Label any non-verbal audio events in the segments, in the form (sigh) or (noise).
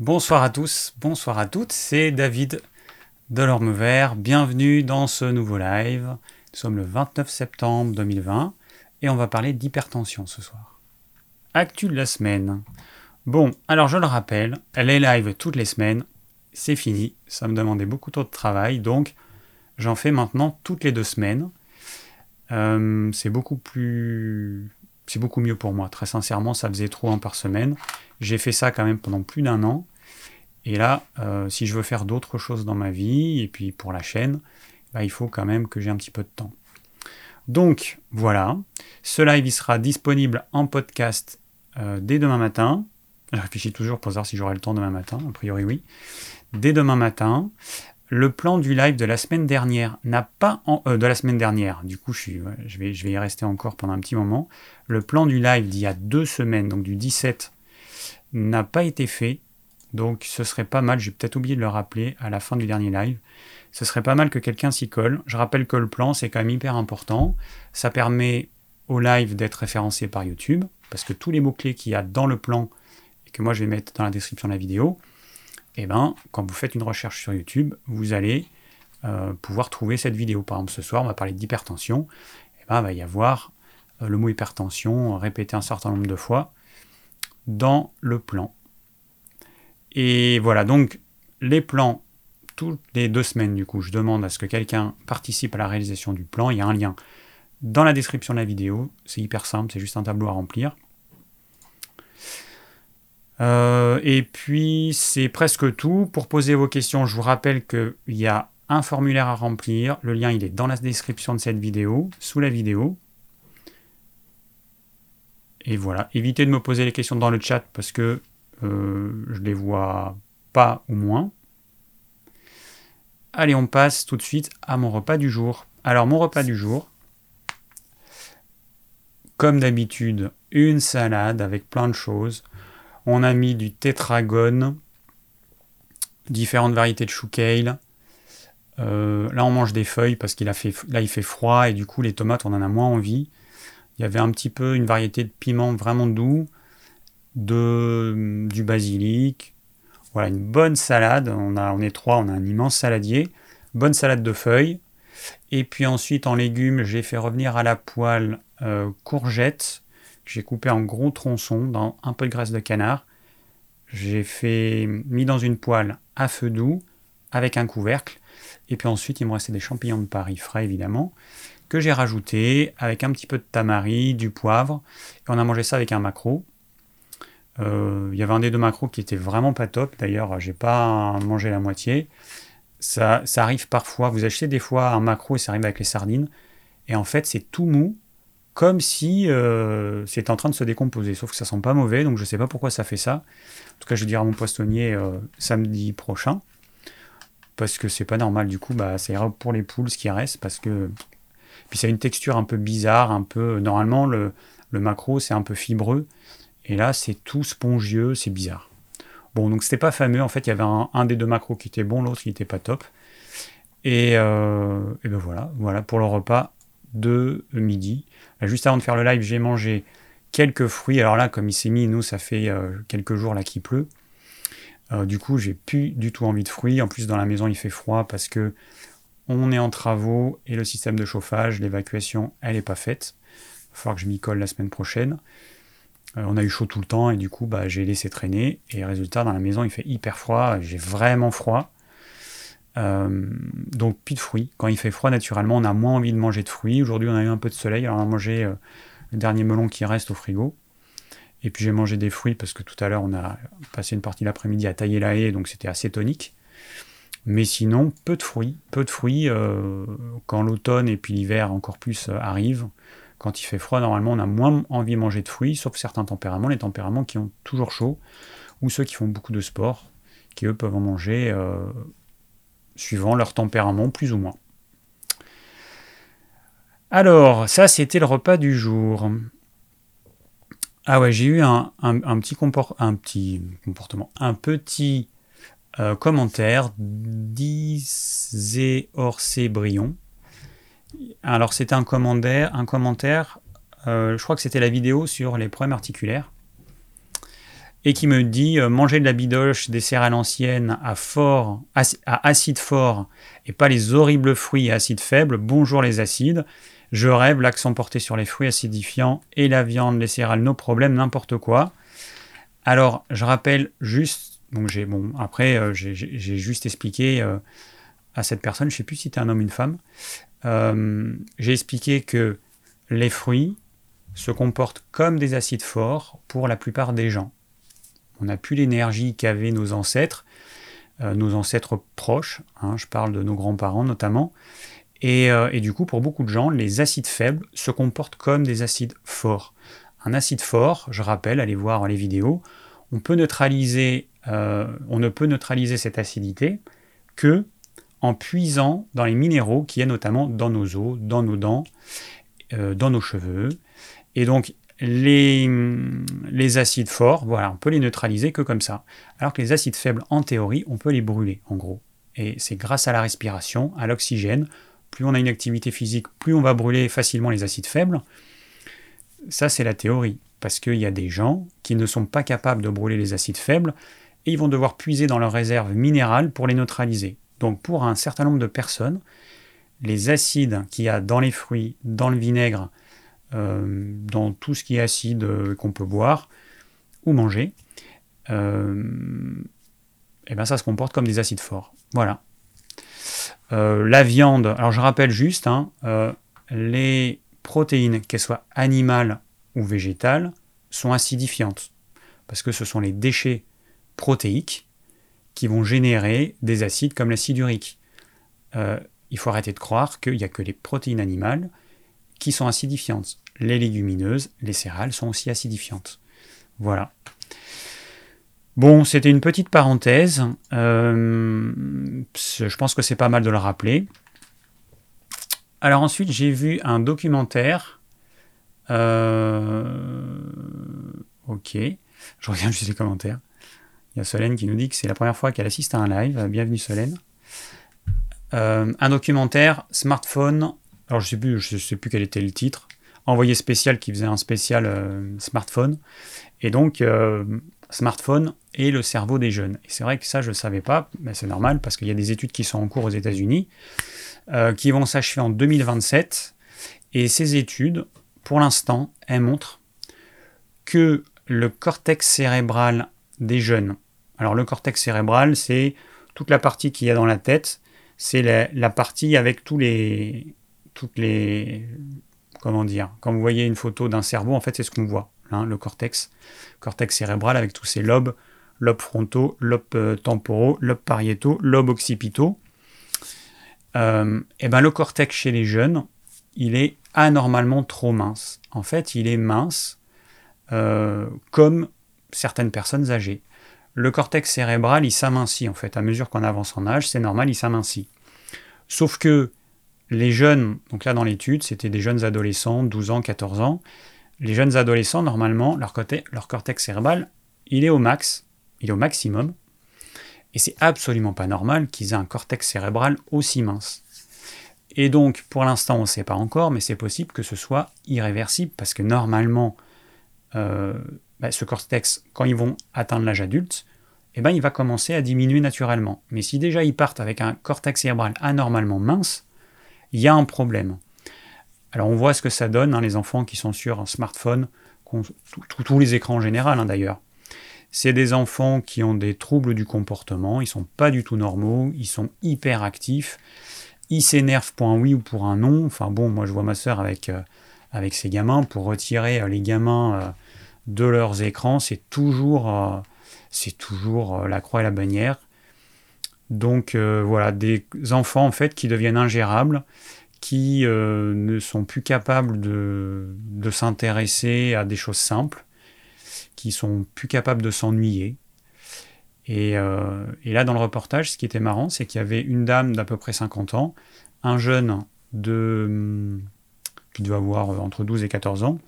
Bonsoir à tous, bonsoir à toutes, c'est David de l'Orme Vert. Bienvenue dans ce nouveau live. Nous sommes le 29 septembre 2020 et on va parler d'hypertension ce soir. Actu de la semaine. Bon, alors je le rappelle, elle est live toutes les semaines. C'est fini, ça me demandait beaucoup trop de travail, donc j'en fais maintenant toutes les deux semaines. Euh, c'est beaucoup plus c'est beaucoup mieux pour moi. Très sincèrement, ça faisait trop un par semaine. J'ai fait ça quand même pendant plus d'un an. Et là, euh, si je veux faire d'autres choses dans ma vie, et puis pour la chaîne, il faut quand même que j'ai un petit peu de temps. Donc voilà, ce live il sera disponible en podcast euh, dès demain matin. Je réfléchis toujours pour savoir si j'aurai le temps demain matin, a priori oui. Dès demain matin, le plan du live de la semaine dernière n'a pas euh, de la semaine dernière. Du coup, je, vais, je vais y rester encore pendant un petit moment. Le plan du live d'il y a deux semaines, donc du 17, n'a pas été fait. Donc, ce serait pas mal. J'ai peut-être oublié de le rappeler à la fin du dernier live. Ce serait pas mal que quelqu'un s'y colle. Je rappelle que le plan, c'est quand même hyper important. Ça permet au live d'être référencé par YouTube, parce que tous les mots-clés qu'il y a dans le plan et que moi je vais mettre dans la description de la vidéo, eh ben, quand vous faites une recherche sur YouTube, vous allez euh, pouvoir trouver cette vidéo. Par exemple, ce soir, on va parler d'hypertension. Eh ben, il va y avoir euh, le mot hypertension répété un certain nombre de fois dans le plan. Et voilà, donc les plans, toutes les deux semaines, du coup, je demande à ce que quelqu'un participe à la réalisation du plan. Il y a un lien dans la description de la vidéo. C'est hyper simple, c'est juste un tableau à remplir. Euh, et puis, c'est presque tout. Pour poser vos questions, je vous rappelle qu'il y a un formulaire à remplir. Le lien, il est dans la description de cette vidéo, sous la vidéo. Et voilà, évitez de me poser les questions dans le chat parce que euh, je les vois pas ou moins. Allez, on passe tout de suite à mon repas du jour. Alors, mon repas du jour, comme d'habitude, une salade avec plein de choses. On a mis du tétragone, différentes variétés de chou kale. Euh, là, on mange des feuilles parce qu'il fait, fait froid et du coup, les tomates, on en a moins envie. Il y avait un petit peu une variété de piment vraiment doux, de, du basilic. Voilà, une bonne salade. On, a, on est trois, on a un immense saladier. Bonne salade de feuilles. Et puis ensuite, en légumes, j'ai fait revenir à la poêle euh, courgettes j'ai coupé en gros tronçons dans un peu de graisse de canard. J'ai fait mis dans une poêle à feu doux avec un couvercle. Et puis ensuite, il me restait des champignons de Paris frais évidemment que j'ai rajouté avec un petit peu de tamari, du poivre. Et on a mangé ça avec un macro. Euh, il y avait un des deux macros qui était vraiment pas top. D'ailleurs, j'ai pas mangé la moitié. Ça, ça arrive parfois. Vous achetez des fois un macro et ça arrive avec les sardines. Et en fait, c'est tout mou comme si euh, c'était en train de se décomposer. Sauf que ça sent pas mauvais, donc je sais pas pourquoi ça fait ça. En tout cas, je vais à mon poissonnier euh, samedi prochain, parce que c'est pas normal. Du coup, bah, ça ira pour les poules ce qui reste, parce que puis ça a une texture un peu bizarre, un peu. Normalement, le, le macro c'est un peu fibreux, et là c'est tout spongieux, c'est bizarre. Bon, donc c'était pas fameux. En fait, il y avait un, des deux macros qui était bon, l'autre qui était pas top. Et, euh, et ben voilà, voilà pour le repas de midi. Juste avant de faire le live, j'ai mangé quelques fruits. Alors là, comme il s'est mis, nous, ça fait euh, quelques jours là qu'il pleut. Euh, du coup, j'ai plus du tout envie de fruits. En plus, dans la maison, il fait froid parce que on est en travaux et le système de chauffage, l'évacuation, elle n'est pas faite. Il va falloir que je m'y colle la semaine prochaine. Euh, on a eu chaud tout le temps et du coup, bah, j'ai laissé traîner. Et résultat, dans la maison, il fait hyper froid. J'ai vraiment froid. Euh, donc plus de fruits. Quand il fait froid, naturellement, on a moins envie de manger de fruits. Aujourd'hui, on a eu un peu de soleil, alors on a mangé euh, le dernier melon qui reste au frigo. Et puis j'ai mangé des fruits parce que tout à l'heure, on a passé une partie de l'après-midi à tailler la haie, donc c'était assez tonique. Mais sinon, peu de fruits. Peu de fruits quand l'automne et puis l'hiver encore plus arrivent. Quand il fait froid, normalement, on a moins envie de manger de fruits, sauf certains tempéraments, les tempéraments qui ont toujours chaud, ou ceux qui font beaucoup de sport, qui eux peuvent en manger suivant leur tempérament plus ou moins. Alors, ça c'était le repas du jour. Ah ouais, j'ai eu un, petit un, petit comportement, un petit euh, commentaire d'Iséorcé Brion. Alors c'était un commentaire, un commentaire euh, je crois que c'était la vidéo sur les problèmes articulaires. et qui me dit euh, manger de la bidoche des céréales anciennes à, fort, à acide fort et pas les horribles fruits à acide faible. Bonjour les acides. Je rêve, l'accent porté sur les fruits acidifiants et la viande, les céréales, nos problèmes, n'importe quoi. Alors, je rappelle juste, donc j'ai bon, après euh, j'ai juste expliqué à cette personne, je ne sais plus si c'était un homme ou une femme, j'ai expliqué que les fruits se comportent comme des acides forts pour la plupart des gens. On n'a plus l'énergie qu'avaient nos ancêtres, euh, nos ancêtres proches, hein, je parle de nos grands-parents notamment. Euh, et, du coup, pour beaucoup de gens, les acides faibles se comportent comme des acides forts. Un acide fort, je rappelle, allez voir les vidéos, on, peut neutraliser, euh, on ne peut neutraliser cette acidité que en puisant dans les minéraux qui y notamment dans nos os, dans nos dents, dans nos cheveux. Et donc, les, acides forts, voilà, on peut les neutraliser que comme ça. Alors que les acides faibles, en théorie, on peut les brûler, en gros. Et c'est grâce à la respiration, à l'oxygène. Plus on a une activité physique, plus on va brûler facilement les acides faibles. Ça, c'est la théorie. Parce qu'il y a des gens qui ne sont pas capables de brûler les acides faibles et ils vont devoir puiser dans leurs réserves minérales pour les neutraliser. Donc, pour un certain nombre de personnes, les acides qu'il y a dans les fruits, dans le vinaigre, euh, dans tout ce qui est acide euh, qu'on peut boire ou manger, euh, eh ben ça se comporte comme des acides forts. Voilà. la viande, alors je rappelle juste, hein, les protéines, qu'elles soient animales ou végétales, sont acidifiantes. Parce que ce sont les déchets protéiques qui vont générer des acides comme l'acide urique. il faut arrêter de croire qu'il n'y a que les protéines animales qui sont acidifiantes. Les légumineuses, les céréales sont aussi acidifiantes. Voilà. Bon, c'était une petite parenthèse. Euh, je pense que c'est pas mal de le rappeler. Alors ensuite, j'ai vu un documentaire. Euh, ok, je regarde juste les commentaires. Il y a Solène qui nous dit que c'est la première fois qu'elle assiste à un live. Bienvenue Solène. Euh, un documentaire smartphone alors je sais sais plus quel était le titre, envoyé spécial qui faisait un spécial euh, smartphone. Et donc euh, smartphone et le cerveau des jeunes. Et c'est vrai que ça je ne savais pas, mais c'est normal parce qu'il y a des études qui sont en cours aux États-Unis qui vont s'achever en 2027. Et ces études, pour l'instant, elles montrent que le cortex cérébral des jeunes, alors le cortex cérébral, c'est toute la partie qu'il y a dans la tête, c'est la, partie avec tous les, toutes les. Comment dire Quand vous voyez une photo d'un cerveau, en fait, c'est ce qu'on voit. Hein, le cortex, cortex cérébral avec tous ses lobes, lobes frontaux, lobes euh, temporaux, lobes pariétaux, lobes occipitaux. Euh, et ben le cortex chez les jeunes, il est anormalement trop mince. En fait, il est mince euh, comme certaines personnes âgées. Le cortex cérébral, il s'amincit en fait à mesure qu'on avance en âge, c'est normal, il s'amincit. Sauf que les jeunes, donc là dans l'étude, c'était des jeunes adolescents, 12 ans, 14 ans. Les jeunes adolescents, normalement, leur, cortex cérébral, il est au max, il est au maximum. Et c'est absolument pas normal qu'ils aient un cortex cérébral aussi mince. Et donc, pour l'instant, on ne sait pas encore, mais c'est possible que ce soit irréversible, parce que normalement, euh, bah, ce cortex, quand ils vont atteindre l'âge adulte, eh ben, il va commencer à diminuer naturellement. Mais si déjà ils partent avec un cortex cérébral anormalement mince, il y a un problème. Alors on voit ce que ça donne, hein, les enfants qui sont sur un smartphone, tous les écrans en général hein, d'ailleurs. C'est des enfants qui ont des troubles du comportement, ils sont pas du tout normaux, ils sont hyper actifs, ils s'énervent pour un oui ou pour un non. Enfin bon, moi je vois ma soeur avec, euh, avec ses gamins, pour retirer euh, les gamins euh, de leurs écrans, c'est toujours, c'est toujours la croix et la bannière. Donc euh, voilà, des enfants en fait qui deviennent ingérables, qui euh, ne sont plus capables de, s'intéresser à des choses simples, qui sont plus capables de s'ennuyer. Et, euh, et, là, dans le reportage, ce qui était marrant, c'est qu'il y avait une dame d'à peu près 50 ans, un jeune de qui doit avoir entre 12 et 14 ans.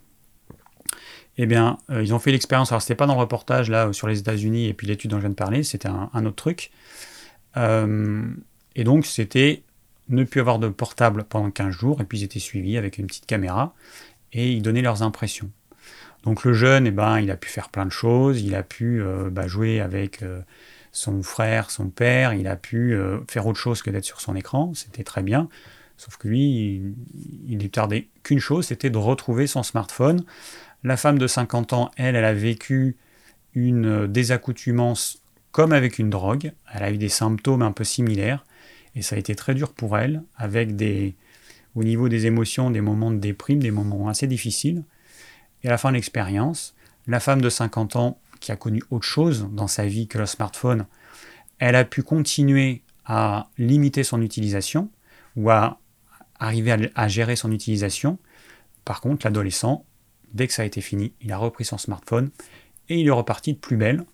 Eh bien, ils ont fait l'expérience. Alors, c'était pas dans le reportage là sur les États-Unis et puis l'étude dont je viens de parler, c'était un, autre truc. Euh, et donc, c'était ne plus avoir de portable pendant 15 jours, et puis ils étaient suivis avec une petite caméra, et ils donnaient leurs impressions. Donc le jeune, eh ben, il a pu faire plein de choses, il a pu bah, jouer avec son frère, son père, il a pu faire autre chose que d'être sur son écran, c'était très bien. Sauf que lui, il ne tardait qu'une chose, c'était de retrouver son smartphone. La femme de 50 ans, elle, elle a vécu une désaccoutumance comme avec une drogue. Elle a eu des symptômes un peu similaires. Et ça a été très dur pour elle, avec des, au niveau des émotions, des moments de déprime, des moments assez difficiles. Et à la fin de l'expérience, la femme de 50 ans, qui a connu autre chose dans sa vie que le smartphone, elle a pu continuer à limiter son utilisation ou à arriver à, gérer son utilisation. Par contre, l'adolescent, dès que ça a été fini, il a repris son smartphone et il est reparti de plus belle.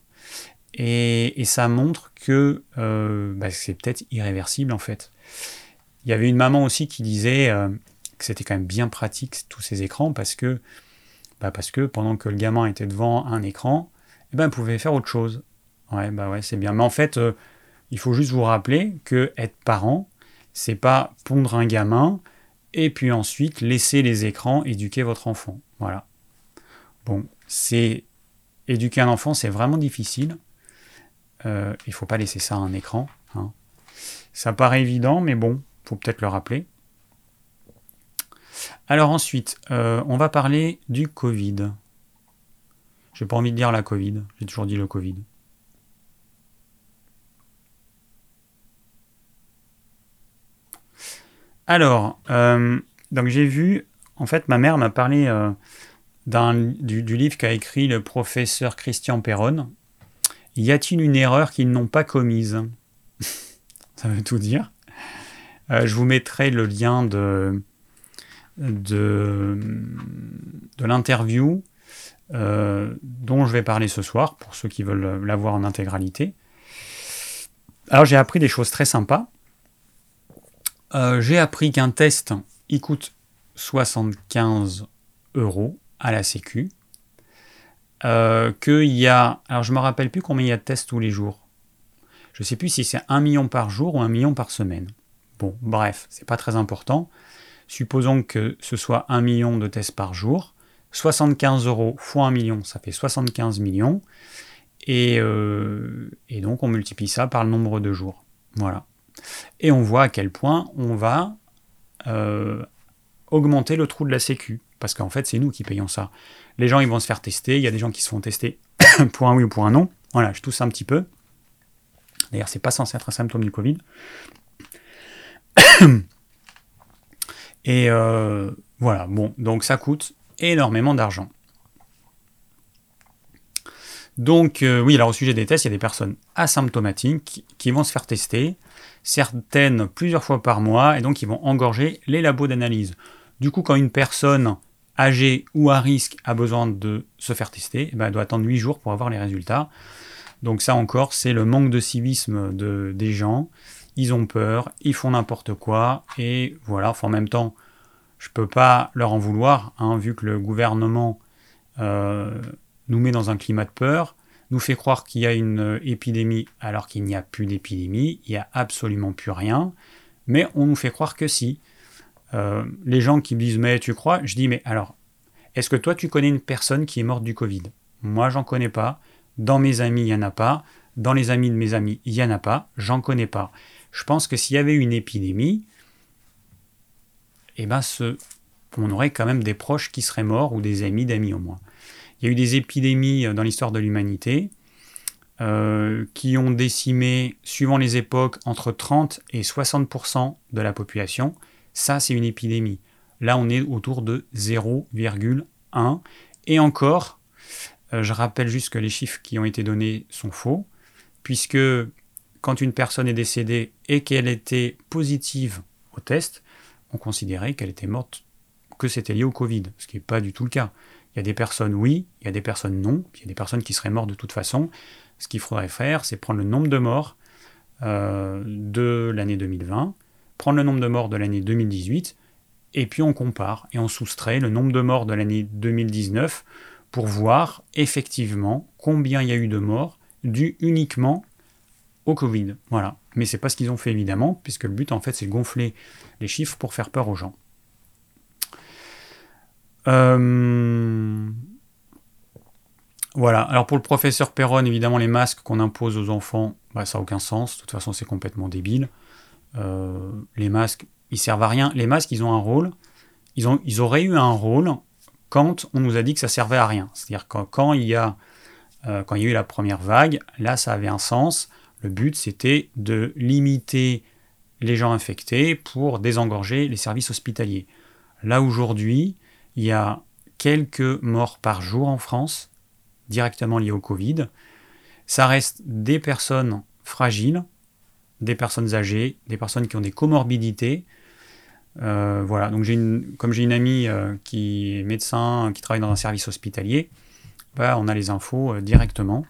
Et, ça montre que euh, bah, c'est peut-être irréversible en fait. Il y avait une maman aussi qui disait euh, que c'était quand même bien pratique tous ces écrans parce que, bah, parce que pendant que le gamin était devant un écran, eh ben, il pouvait faire autre chose. Ouais, bah ouais, c'est bien. Mais en fait, euh, il faut juste vous rappeler que être parent, c'est pas pondre un gamin et puis ensuite laisser les écrans éduquer votre enfant. Voilà. Bon, c'est éduquer un enfant, c'est vraiment difficile. Euh, il faut pas laisser ça à un écran. Hein. Ça paraît évident, mais bon, faut peut-être le rappeler. Alors ensuite, euh, on va parler du Covid. J'ai pas envie de dire la Covid, j'ai toujours dit le Covid. Alors, euh, donc j'ai vu, en fait, ma mère m'a parlé euh, du, livre qu'a écrit le professeur Christian Perron. Y a-t-il une erreur qu'ils n'ont pas commise? Ça veut tout dire. Euh, je vous mettrai le lien de, de, l'interview dont je vais parler ce soir, pour ceux qui veulent l'avoir en intégralité. Alors j'ai appris des choses très sympas. Euh, j'ai appris qu'un test, il coûte 75 euros à la Sécu. Euh, qu'il y a. Alors, je me rappelle plus combien il y a de tests tous les jours. Je ne sais plus si c'est 1 million par jour ou 1 million par semaine. Bon, bref, c'est pas très important. Supposons que ce soit 1 million de tests par jour. 75 euros fois 1 million, ça fait 75 millions. Et, euh, et donc, on multiplie ça par le nombre de jours. Voilà. Et on voit à quel point on va euh, augmenter le trou de la sécu. Parce qu'en fait, c'est nous qui payons ça. Les gens, ils vont se faire tester. Il y a des gens qui se font tester (coughs) pour un oui ou pour un non. Voilà, je tousse un petit peu. D'ailleurs, c'est pas censé être un symptôme du Covid. (coughs) Et euh, voilà, bon, donc ça coûte énormément d'argent. Donc euh, oui, alors au sujet des tests, il y a des personnes asymptomatiques qui vont se faire tester certaines plusieurs fois par mois, et donc ils vont engorger les labos d'analyse. Du coup, quand une personne âgée ou à risque a besoin de se faire tester, eh ben, doit attendre 8 jours pour avoir les résultats. Donc ça encore, c'est le manque de civisme de, des gens. Ils ont peur, ils font n'importe quoi, et voilà, en même temps, je ne peux pas leur en vouloir, hein, vu que le gouvernement euh, nous met dans un climat de peur nous fait croire qu'il y a une épidémie alors qu'il n'y a plus d'épidémie, il n'y a absolument plus rien, mais on nous fait croire que si. Euh, les gens qui me disent mais tu crois, je dis mais alors, est-ce que toi tu connais une personne qui est morte du Covid? Moi j'en connais pas, dans mes amis il n'y en a pas, dans les amis de mes amis il n'y en a pas, j'en connais pas. Je pense que s'il y avait une épidémie, eh ben on aurait quand même des proches qui seraient morts ou des amis d'amis au moins. Il y a eu des épidémies euh, dans l'histoire de l'humanité euh, qui ont décimé, suivant les époques, entre 30 et 60% de la population. Ça, c'est une épidémie. Là, on est autour de 0,1. Et encore, euh, je rappelle juste que les chiffres qui ont été donnés sont faux, puisque quand une personne est décédée et qu'elle était positive au test, on considérait qu'elle était morte, que c'était lié au Covid, ce qui n'est pas du tout le cas. Il y a des personnes oui, il y a des personnes non, il y a des personnes qui seraient mortes de toute façon. Ce qu'il faudrait faire, c'est prendre le nombre de morts euh, de l'année 2020, prendre le nombre de morts de l'année 2018, et puis on compare et on soustrait le nombre de morts de l'année 2019 pour voir effectivement combien il y a eu de morts dû uniquement au Covid. Voilà. Mais c'est pas ce qu'ils ont fait évidemment, puisque le but en fait c'est gonfler les chiffres pour faire peur aux gens. Euh, Voilà, alors pour le professeur Perron, évidemment, les masques qu'on impose aux enfants, bah, ça n'a aucun sens. De toute façon, c'est complètement débile. Euh, les masques, ils servent à rien. Les masques, ils ont un rôle. Ils, ont, ils auraient eu un rôle quand on nous a dit que ça servait à rien. C'est-à-dire quand, il y a, euh, quand il y a eu la première vague, là, ça avait un sens. Le but, c'était de limiter les gens infectés pour désengorger les services hospitaliers. Là, aujourd'hui, il y a quelques morts par jour en France, directement liées au Covid. Ça reste des personnes fragiles, des personnes âgées, des personnes qui ont des comorbidités. Euh, voilà, donc une, comme j'ai une amie euh, qui est médecin, qui travaille dans un service hospitalier, bah, on a les infos euh, directement.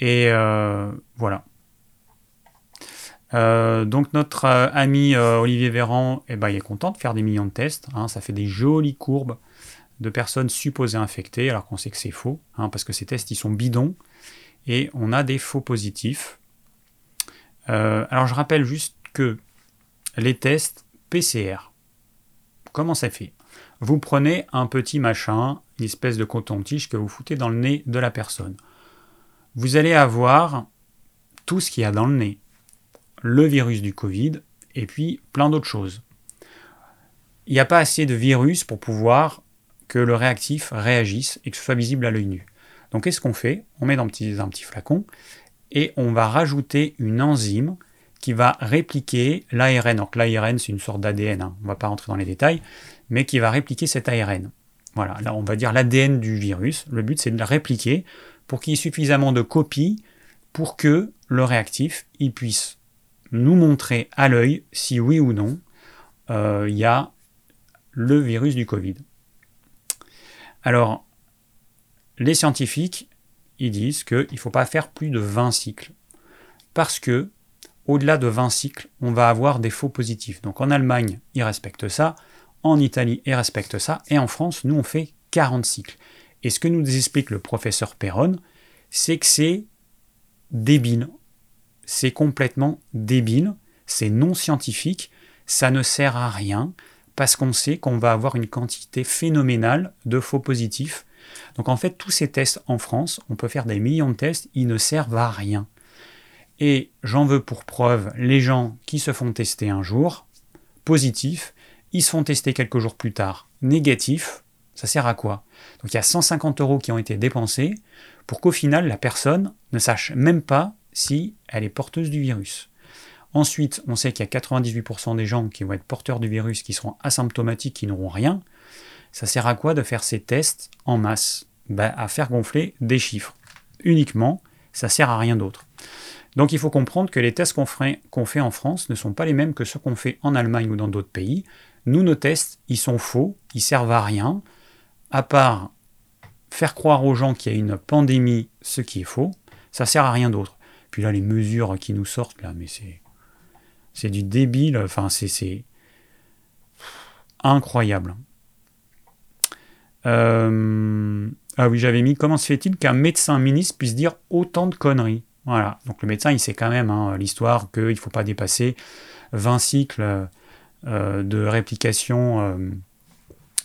Et voilà. donc notre ami Olivier Véran, eh ben, il est content de faire des millions de tests. Hein. ça fait des jolies courbes de personnes supposées infectées, alors qu'on sait que c'est faux, hein, parce que ces tests ils sont bidons et on a des faux positifs. Euh, alors je rappelle juste que les tests PCR, comment ça fait? Vous prenez un petit machin, une espèce de coton-tige que vous foutez dans le nez de la personne. Vous allez avoir tout ce qu'il y a dans le nez. Le virus du Covid et puis plein d'autres choses. Il n'y a pas assez de virus pour pouvoir que le réactif réagisse et que ce soit visible à l'œil nu. Donc qu'est-ce qu'on fait? On met dans un petit flacon et on va rajouter une enzyme qui va répliquer l'ARN. Donc l'ARN, c'est une sorte d'ADN, hein. on ne va pas rentrer dans les détails, mais qui va répliquer cet ARN. Voilà, là on va dire l'ADN du virus. Le but c'est de la répliquer pour qu'il y ait suffisamment de copies pour que le réactif il puisse nous montrer à l'œil si oui ou non euh, il y a le virus du Covid. Alors, les scientifiques, ils disent qu'il ne faut pas faire plus de 20 cycles. Parce que, au-delà de 20 cycles, on va avoir des faux positifs. Donc en Allemagne, ils respectent ça, en Italie, ils respectent ça, et en France, nous, on fait 40 cycles. Et ce que nous explique le professeur Perron, c'est que c'est débile. C'est complètement débile, c'est non scientifique, ça ne sert à rien, parce qu'on sait qu'on va avoir une quantité phénoménale de faux positifs donc en fait, tous ces tests en France, on peut faire des millions de tests, ils ne servent à rien. Et j'en veux pour preuve les gens qui se font tester un jour, positifs, ils se font tester quelques jours plus tard, négatifs, ça sert à quoi? Donc il y a 150 euros qui ont été dépensés pour qu'au final la personne ne sache même pas si elle est porteuse du virus. Ensuite, on sait qu'il y a 98% des gens qui vont être porteurs du virus qui seront asymptomatiques, qui n'auront rien. Ça sert à quoi de faire ces tests en masse? Ben, À faire gonfler des chiffres. Uniquement, ça sert à rien d'autre. Donc il faut comprendre que les tests qu'on fait, en France ne sont pas les mêmes que ceux qu'on fait en Allemagne ou dans d'autres pays. Nous, nos tests, ils sont faux, ils servent à rien, à part faire croire aux gens qu'il y a une pandémie, ce qui est faux, ça sert à rien d'autre. Puis là, les mesures qui nous sortent, là, mais c'est, c'est du débile, enfin, c'est incroyable. Euh, ah oui, j'avais mis comment se fait-il qu'un médecin ministre puisse dire autant de conneries? Voilà, donc le médecin, il sait quand même hein, l'histoire qu'il ne faut pas dépasser 20 cycles euh, de réplication euh,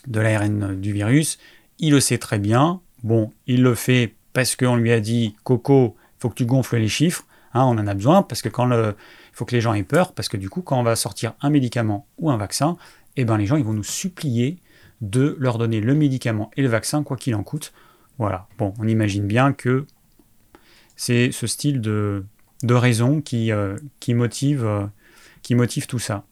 de l'ARN du virus. Il le sait très bien. Bon, il le fait parce qu'on lui a dit Coco, il faut que tu gonfles les chiffres. Hein, on en a besoin parce que quand il faut que les gens aient peur parce que du coup, quand on va sortir un médicament ou un vaccin, eh ben les gens ils vont nous supplier de leur donner le médicament et le vaccin, quoi qu'il en coûte. Voilà, bon, on imagine bien que c'est ce style de, de raison qui, euh, motive, euh, qui motive tout ça.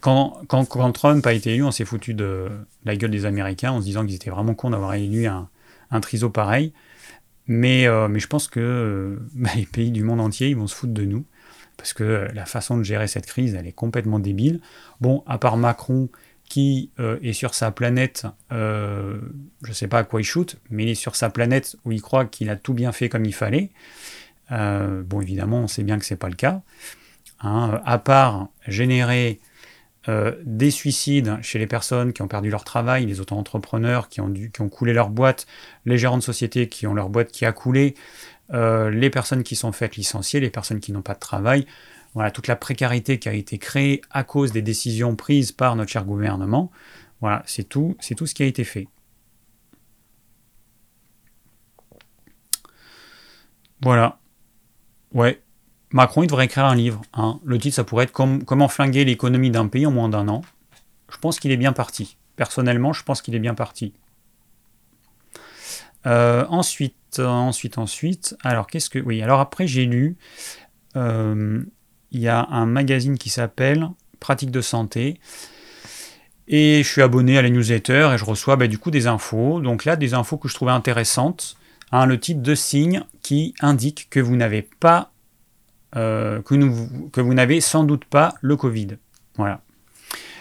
quand, Trump a été élu, on s'est foutu de la gueule des Américains en se disant qu'ils étaient vraiment cons d'avoir élu un, un triso pareil. Mais, euh, je pense que (laughs) les pays du monde entier, ils vont se foutre de nous parce que la façon de gérer cette crise, elle est complètement débile. Bon, à part Macron qui euh, est sur sa planète, euh, je ne sais pas à quoi il shoot, mais il est sur sa planète où il croit qu'il a tout bien fait comme il fallait. Euh, bon, évidemment, on sait bien que ce n'est pas le cas. Hein. à part générer des suicides chez les personnes qui ont perdu leur travail, les auto-entrepreneurs qui ont, qui ont coulé leur boîte, les gérants de société qui ont leur boîte qui a coulé, euh, les personnes qui sont faites licenciées, les personnes qui n'ont pas de travail, voilà, toute la précarité qui a été créée à cause des décisions prises par notre cher gouvernement. Voilà, c'est tout, c'est tout ce qui a été fait. Voilà. Ouais. Macron, il devrait écrire un livre. Hein. Le titre, ça pourrait être Comment flinguer l'économie d'un pays en moins d'un an. Je pense qu'il est bien parti. Personnellement, je pense qu'il est bien parti. Euh, ensuite, ensuite, ensuite. Alors, qu'est-ce que. Oui, alors après, j'ai lu. Euh, il y a un magazine qui s'appelle Pratique de santé. Et je suis abonné à la newsletter et je reçois bah, du coup des infos. Donc là, des infos que je trouvais intéressantes. Hein, le type de signe qui indique que vous n'avez pas, euh, que, que vous n'avez sans doute pas le Covid. Voilà.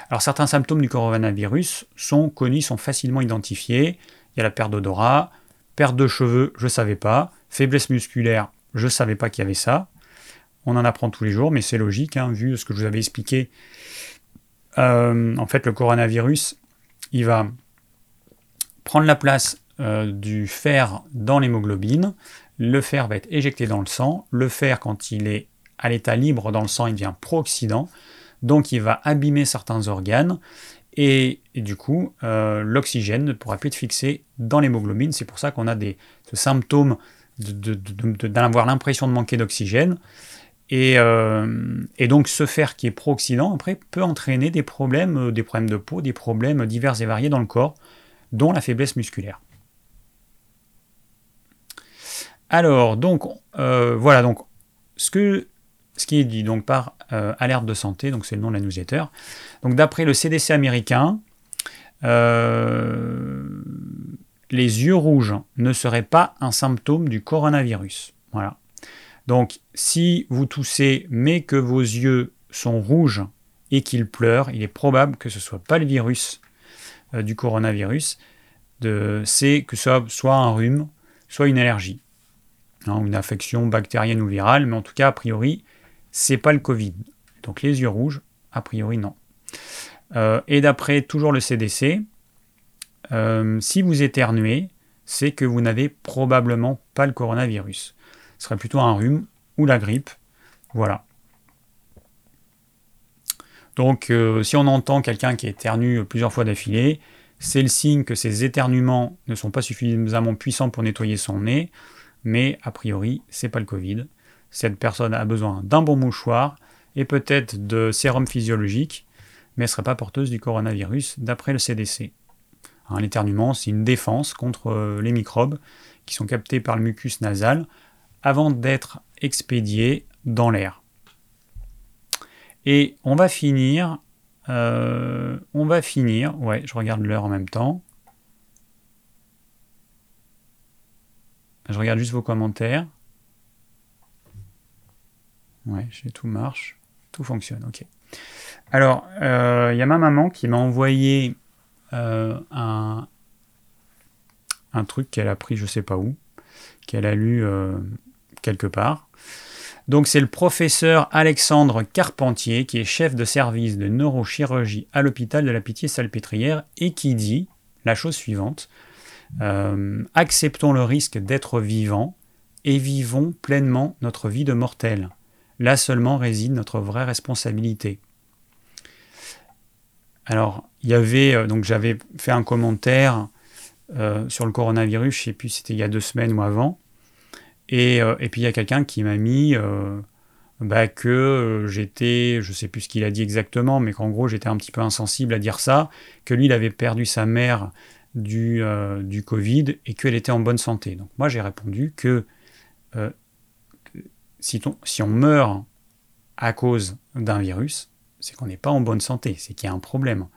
Alors certains symptômes du coronavirus sont connus, sont facilement identifiés. Il y a la perte d'odorat, perte de cheveux, je ne savais pas, faiblesse musculaire, je ne savais pas qu'il y avait ça. On en apprend tous les jours, mais c'est logique, hein, vu ce que je vous avais expliqué. Euh, en fait, le coronavirus, il va prendre la place euh, du fer dans l'hémoglobine. Le fer va être éjecté dans le sang. Le fer, quand il est à l'état libre dans le sang, il devient pro-oxydant. Donc il va abîmer certains organes. Et, du coup, euh, l'oxygène ne pourra plus être fixé dans l'hémoglobine. C'est pour ça qu'on a des symptômes d'avoir l'impression de manquer d'oxygène. Euh, et, donc ce fer qui est pro-oxydant, après, peut entraîner des problèmes, euh, des problèmes de peau, des problèmes divers et variés dans le corps, dont la faiblesse musculaire. Alors, donc, euh, voilà, donc, ce, que, ce qui est dit donc par Alerte de santé, donc c'est le nom de la newsletter. Donc, d'après le CDC américain, les yeux rouges ne seraient pas un symptôme du coronavirus. Voilà. Donc, si vous toussez mais que vos yeux sont rouges et qu'ils pleurent, il est probable que ce ne soit pas le virus euh, du coronavirus, c'est que ce soit un rhume, soit une allergie, hein, une infection bactérienne ou virale, mais en tout cas, a priori, c'est pas le Covid. Donc les yeux rouges, a priori, non. Euh, et d'après toujours le CDC, euh, si vous éternuez, c'est que vous n'avez probablement pas le coronavirus ce serait plutôt un rhume ou la grippe. Voilà. Donc euh, si on entend quelqu'un qui éternue plusieurs fois d'affilée, c'est le signe que ses éternuements ne sont pas suffisamment puissants pour nettoyer son nez, mais a priori, c'est pas le Covid. Cette personne a besoin d'un bon mouchoir et peut-être de sérum physiologique, mais ne serait pas porteuse du coronavirus d'après le CDC. L'éternuement, c'est une défense contre euh, les microbes qui sont captés par le mucus nasal avant d'être expédié dans l'air. Et on va finir, euh, on va finir, ouais, je regarde l'heure en même temps. Je regarde juste vos commentaires. Ouais, tout marche, tout fonctionne, ok. Alors, euh, il y a ma maman qui m'a envoyé euh, un, un truc qu'elle a pris je sais pas où, qu'elle a lu quelque part. Donc c'est le professeur Alexandre Carpentier qui est chef de service de neurochirurgie à l'hôpital de la Pitié-Salpêtrière et qui dit la chose suivante euh, acceptons le risque d'être vivant et vivons pleinement notre vie de mortel. Là seulement réside notre vraie responsabilité. Alors, il y avait, euh, donc j'avais fait un commentaire euh, sur le coronavirus, je ne sais plus c'était il y a deux semaines ou avant, euh, et, puis il y a quelqu'un qui m'a mis bah, que j'étais, je sais plus ce qu'il a dit exactement, mais qu'en gros j'étais un petit peu insensible à dire ça, que lui il avait perdu sa mère du, du Covid et qu'elle était en bonne santé. Donc moi j'ai répondu que si, on meurt à cause d'un virus, c'est qu'on n'est pas en bonne santé, c'est qu'il y a un problème.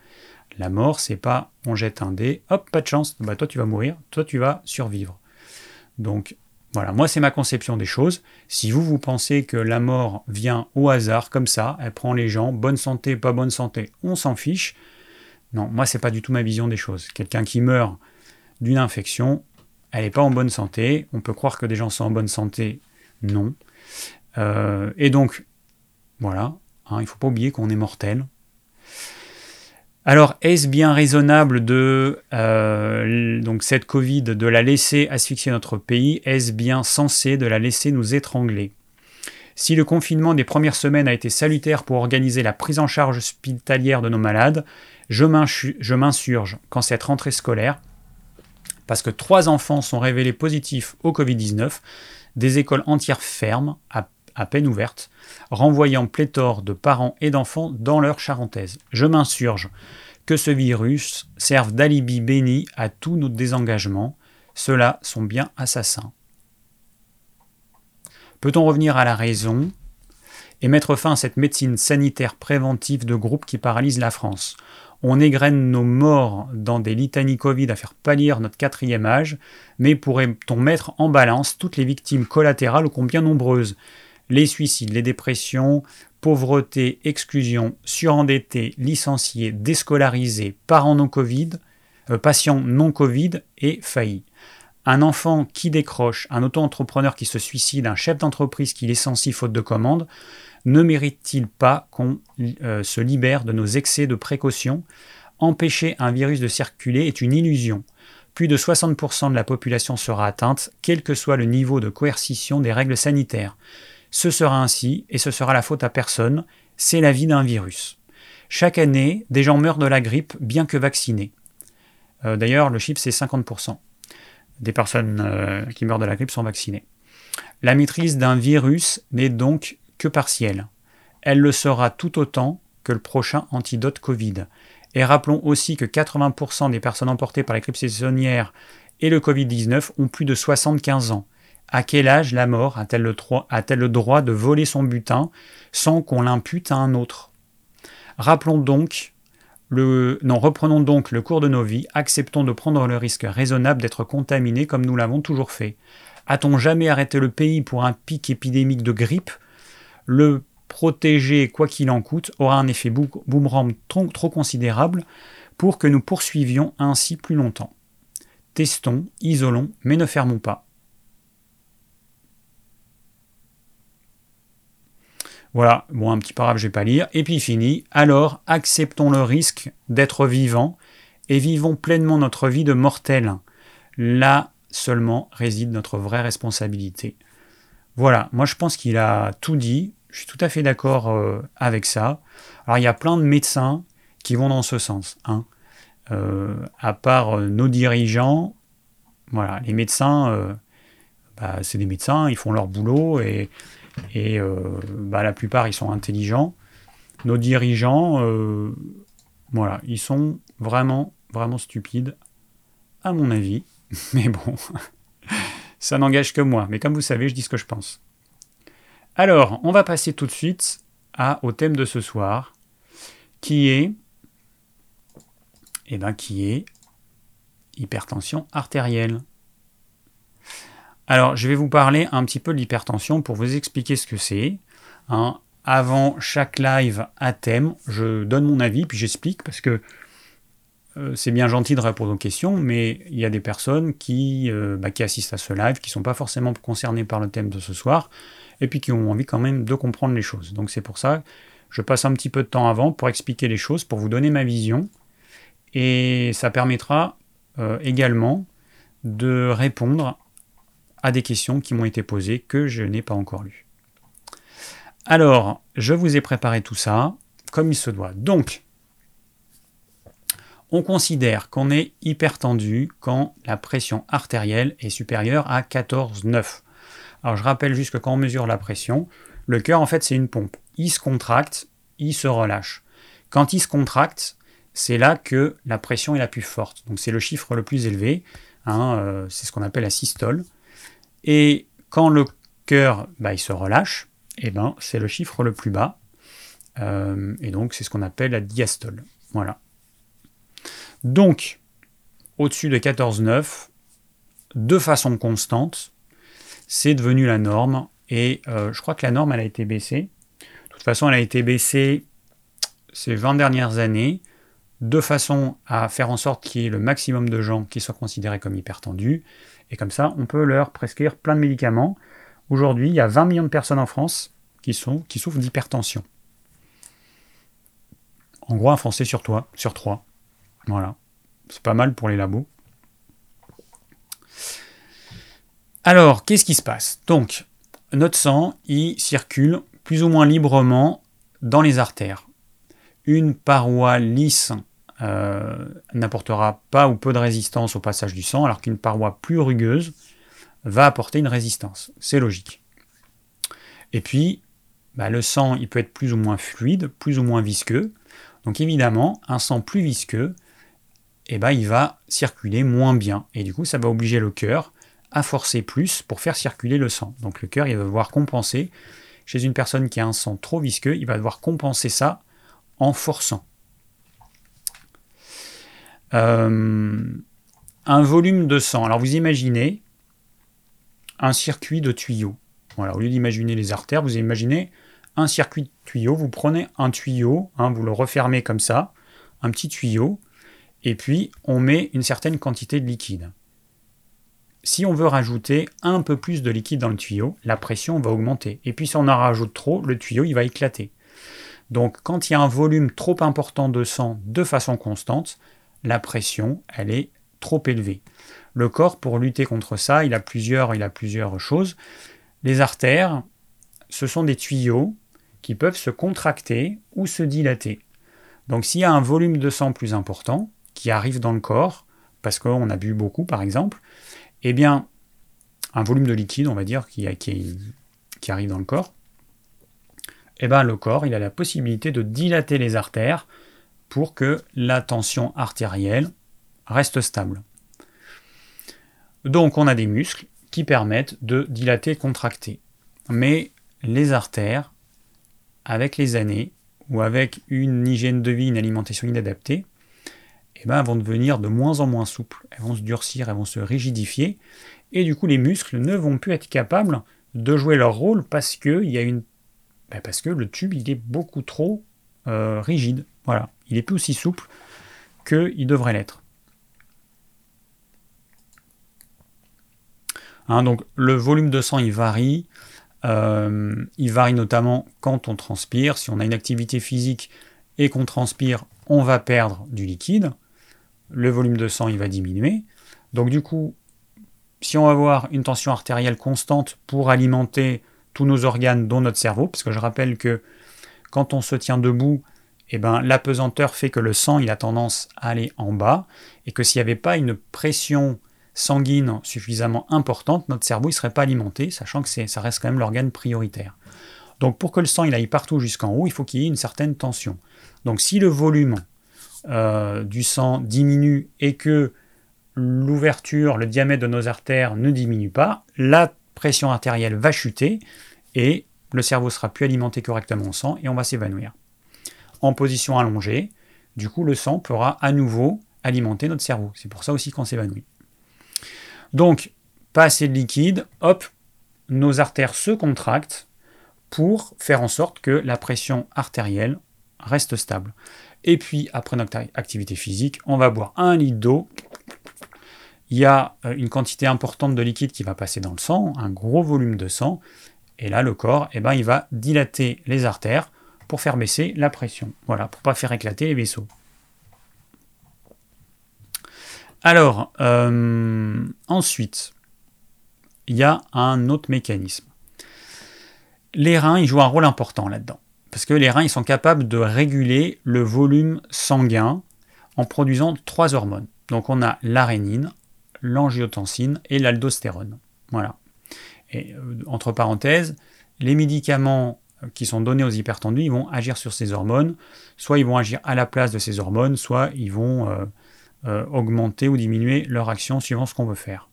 La mort, c'est pas on jette un dé, hop, pas de chance, bah toi tu vas mourir, toi tu vas survivre. Donc voilà, moi c'est ma conception des choses. Si vous, vous pensez que la mort vient au hasard, comme ça, elle prend les gens, bonne santé, pas bonne santé, on s'en fiche. Non, moi c'est pas du tout ma vision des choses. Quelqu'un qui meurt d'une infection, elle n'est pas en bonne santé. On peut croire que des gens sont en bonne santé, non. Euh, et donc, voilà, hein, il ne faut pas oublier qu'on est mortel. Alors, est-ce bien raisonnable de euh, cette Covid de la laisser asphyxier notre pays? Est-ce bien censé de la laisser nous étrangler? Si le confinement des premières semaines a été salutaire pour organiser la prise en charge hospitalière de nos malades, je m'insurge quand cette rentrée scolaire, parce que trois enfants sont révélés positifs au Covid-19, des écoles entières fermes, à, peine ouvertes, renvoyant pléthore de parents et d'enfants dans leur charentaise. Je m'insurge que ce virus serve d'alibi béni à tous nos désengagements. Ceux-là sont bien assassins. Peut-on revenir à la raison et mettre fin à cette médecine sanitaire préventive de groupe qui paralyse la France? On égrène nos morts dans des litanies Covid à faire pâlir notre quatrième âge, mais pourrait-on mettre en balance toutes les victimes collatérales ô combien nombreuses? Les suicides, les dépressions, pauvreté, exclusion, surendettés, licenciés, déscolarisés, parents non Covid, euh, patients non Covid et faillis. Un enfant qui décroche, un auto-entrepreneur qui se suicide, un chef d'entreprise qui licencie faute de commande, ne mérite-t-il pas qu'on euh, se libère de nos excès de précaution? Empêcher un virus de circuler est une illusion. Plus de 60% de la population sera atteinte, quel que soit le niveau de coercition des règles sanitaires. Ce sera ainsi, et ce sera la faute à personne, c'est la vie d'un virus. Chaque année, des gens meurent de la grippe, bien que vaccinés. Euh, d'ailleurs, le chiffre, c'est 50% des personnes euh, qui meurent de la grippe sont vaccinées. La maîtrise d'un virus n'est donc que partielle. Elle le sera tout autant que le prochain antidote Covid. Et rappelons aussi que 80% des personnes emportées par la grippe saisonnière et le Covid-19 ont plus de 75 ans. À quel âge la mort a-t-elle le, droit de voler son butin sans qu'on l'impute à un autre? Rappelons donc le... Non, reprenons donc le cours de nos vies, acceptons de prendre le risque raisonnable d'être contaminés comme nous l'avons toujours fait. A-t-on jamais arrêté le pays pour un pic épidémique de grippe? Le protéger, quoi qu'il en coûte, aura un effet boomerang trop, considérable pour que nous poursuivions ainsi plus longtemps. Testons, isolons, mais ne fermons pas. Voilà, bon, un petit paragraphe, je vais pas lire. Et puis fini. Alors, acceptons le risque d'être vivant et vivons pleinement notre vie de mortel. Là seulement réside notre vraie responsabilité. Voilà, moi je pense qu'il a tout dit. Je suis tout à fait d'accord euh, avec ça. Alors, il y a plein de médecins qui vont dans ce sens. Hein. Euh, à part euh, nos dirigeants, voilà, les médecins, bah, c'est des médecins, ils font leur boulot et bah, la plupart, ils sont intelligents. Nos dirigeants, voilà, ils sont vraiment, vraiment stupides, à mon avis. (laughs) Mais bon, ça n'engage que moi. Mais comme vous savez, je dis ce que je pense. Alors, on va passer tout de suite au thème de ce soir, qui est, eh ben, qui est hypertension artérielle. Alors, je vais vous parler un petit peu de l'hypertension pour vous expliquer ce que c'est. Hein. Avant chaque live à thème, je donne mon avis, puis j'explique, parce que c'est bien gentil de répondre aux questions, mais il y a des personnes qui, euh, bah, assistent à ce live, qui ne sont pas forcément concernées par le thème de ce soir, et puis qui ont envie quand même de comprendre les choses. Donc c'est pour ça que je passe un petit peu de temps avant pour expliquer les choses, pour vous donner ma vision, et ça permettra euh, également de répondre à des questions qui m'ont été posées que je n'ai pas encore lues. Alors, je vous ai préparé tout ça comme il se doit. Donc, on considère qu'on est hypertendu quand la pression artérielle est supérieure à 14,9. Alors je rappelle juste que quand on mesure la pression, le cœur en fait c'est une pompe. Il se contracte, il se relâche. Quand il se contracte, c'est là que la pression est la plus forte. Donc c'est le chiffre le plus élevé. Hein, euh, c'est ce qu'on appelle la systole. Et quand le cœur bah, se relâche, eh ben, c'est le chiffre le plus bas. Euh, et donc c'est ce qu'on appelle la diastole. Voilà. Donc, au-dessus de 14,9, de façon constante, c'est devenu la norme. Et euh, je crois que la norme, elle a été baissée. De toute façon, elle a été baissée ces 20 dernières années, de façon à faire en sorte qu'il y ait le maximum de gens qui soient considérés comme hypertendus. Et comme ça, on peut leur prescrire plein de médicaments. Aujourd'hui, il y a 20 millions de personnes en France qui, souffrent d'hypertension. En gros, un Français sur toi, sur trois. Voilà. C'est pas mal pour les labos. Alors, qu'est-ce qui se passe? Donc, notre sang, il circule plus ou moins librement dans les artères. Une paroi lisse euh, n'apportera pas ou peu de résistance au passage du sang, alors qu'une paroi plus rugueuse va apporter une résistance. C'est logique. Et puis, bah, le sang, il peut être plus ou moins fluide, plus ou moins visqueux. Donc évidemment, un sang plus visqueux, eh ben, il va circuler moins bien. Et du coup, ça va obliger le cœur à forcer plus pour faire circuler le sang. Donc le cœur, il va devoir compenser. Chez une personne qui a un sang trop visqueux, il va devoir compenser ça en forçant. Euh, un volume de sang. Alors vous imaginez un circuit de tuyaux. Voilà, au lieu d'imaginer les artères, vous imaginez un circuit de tuyaux. Vous prenez un tuyau, hein, vous le refermez comme ça, un petit tuyau, et puis on met une certaine quantité de liquide. Si on veut rajouter un peu plus de liquide dans le tuyau, la pression va augmenter. Et puis si on en rajoute trop, le tuyau il va éclater. Donc quand il y a un volume trop important de sang de façon constante, la pression elle est trop élevée. Le corps, pour lutter contre ça, il a plusieurs, il a plusieurs choses. Les artères, ce sont des tuyaux qui peuvent se contracter ou se dilater. Donc s'il y a un volume de sang plus important qui arrive dans le corps, parce qu'on a bu beaucoup par exemple, eh bien, un volume de liquide, on va dire, qui, qui, arrive dans le corps, eh bien, le corps, il a la possibilité de dilater les artères pour que la tension artérielle reste stable. Donc, on a des muscles qui permettent de dilater et contracter. Mais les artères, avec les années, ou avec une hygiène de vie, une alimentation inadaptée, eh ben, vont devenir de moins en moins souples. Elles vont se durcir, elles vont se rigidifier. Et du coup, les muscles ne vont plus être capables de jouer leur rôle parce que, y a une... Ben, parce que le tube il est beaucoup trop euh, rigide. Voilà. Il est plus aussi souple qu'il devrait l'être. Hein, donc le volume de sang il varie. Euh, il varie notamment quand on transpire. Si on a une activité physique et qu'on transpire, on va perdre du liquide le volume de sang il va diminuer. Donc du coup, si on va avoir une tension artérielle constante pour alimenter tous nos organes, dont notre cerveau, parce que je rappelle que quand on se tient debout, eh ben, l'apesanteur fait que le sang il a tendance à aller en bas, et que s'il n'y avait pas une pression sanguine suffisamment importante, notre cerveau ne serait pas alimenté, sachant que ça reste quand même l'organe prioritaire. Donc pour que le sang il aille partout jusqu'en haut, il faut qu'il y ait une certaine tension. Donc si le volume euh, du sang diminue et que l'ouverture, le diamètre de nos artères ne diminue pas, la pression artérielle va chuter et le cerveau sera plus alimenté correctement au sang et on va s'évanouir. En position allongée, du coup, le sang pourra à nouveau alimenter notre cerveau. C'est pour ça aussi qu'on s'évanouit. Donc, pas assez de liquide, hop, nos artères se contractent pour faire en sorte que la pression artérielle reste stable. Et puis, après notre activité physique, on va boire un litre d'eau. Il y a euh, une quantité importante de liquide qui va passer dans le sang, un gros volume de sang. Et là, le corps, eh ben, il va dilater les artères pour faire baisser la pression. Voilà, pour pas faire éclater les vaisseaux. Alors, euh, ensuite, il y a un autre mécanisme. Les reins, ils jouent un rôle important là-dedans. Parce que les reins, ils sont capables de réguler le volume sanguin en produisant trois hormones. Donc on a l'arénine, l'angiotensine et l'aldostérone. Voilà. Et euh, entre parenthèses, les médicaments qui sont donnés aux hypertendus, vont agir sur ces hormones. Soit ils vont agir à la place de ces hormones, soit ils vont euh, euh, augmenter ou diminuer leur action suivant ce qu'on veut faire.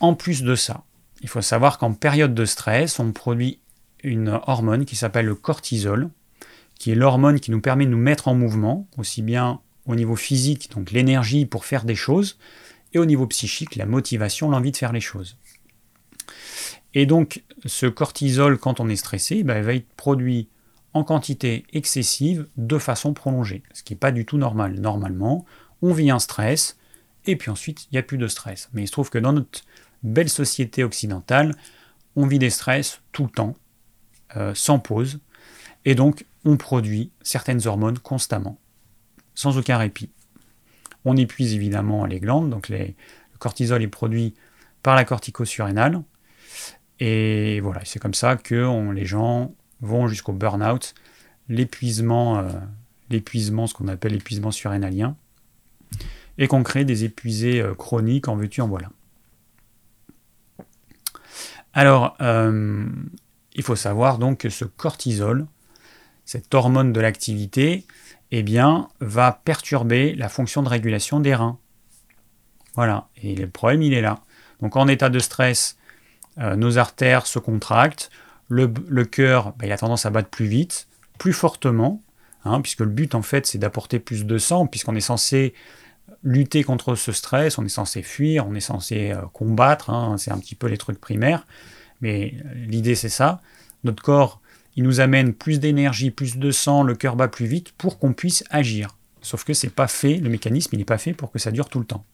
En plus de ça, il faut savoir qu'en période de stress, on produit une hormone qui s'appelle le cortisol, qui est l'hormone qui nous permet de nous mettre en mouvement, aussi bien au niveau physique, donc l'énergie pour faire des choses, et au niveau psychique, la motivation, l'envie de faire les choses. Et donc, ce cortisol, quand on est stressé, ben, il va être produit en quantité excessive de façon prolongée, ce qui n'est pas du tout normal. Normalement, on vit un stress, et puis ensuite, il n'y a plus de stress. Mais il se trouve que dans notre belle société occidentale, on vit des stress tout le temps, euh, sans pause, et donc on produit certaines hormones constamment, sans aucun répit. On épuise évidemment les glandes, donc le cortisol est produit par la corticosurrénale, et voilà, c'est comme ça que les gens vont jusqu'au burn-out, l'épuisement, euh, l'épuisement, ce qu'on appelle l'épuisement surrénalien, et qu'on crée des épuisés euh, chroniques en veux-tu en voilà. Alors, euh, il faut savoir donc que ce cortisol, cette hormone de l'activité, eh bien, va perturber la fonction de régulation des reins. Voilà, et le problème, il est là. Donc en état de stress, euh, nos artères se contractent, le, cœur, bah, il a tendance à battre plus vite, plus fortement, hein, puisque le but, en fait, c'est d'apporter plus de sang, puisqu'on est censé lutter contre ce stress, on est censé fuir, on est censé euh, combattre, hein, c'est un petit peu les trucs primaires, mais euh, l'idée c'est ça. Notre corps, il nous amène plus d'énergie, plus de sang, le cœur bat plus vite pour qu'on puisse agir. Sauf que c'est pas fait, le mécanisme il n'est pas fait pour que ça dure tout le temps.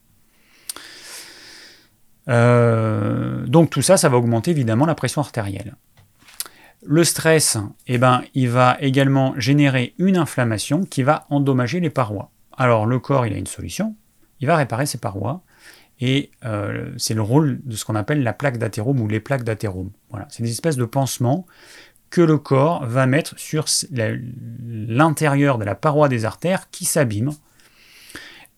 Euh, donc tout ça, ça va augmenter évidemment la pression artérielle. Le stress, eh ben, il va également générer une inflammation qui va endommager les parois. Alors le corps, il a une solution, il va réparer ses parois, et euh, c'est le rôle de ce qu'on appelle la plaque d'athérome ou les plaques d'athérome. Voilà, c'est des espèces de pansements que le corps va mettre sur l'intérieur de la paroi des artères qui s'abîme.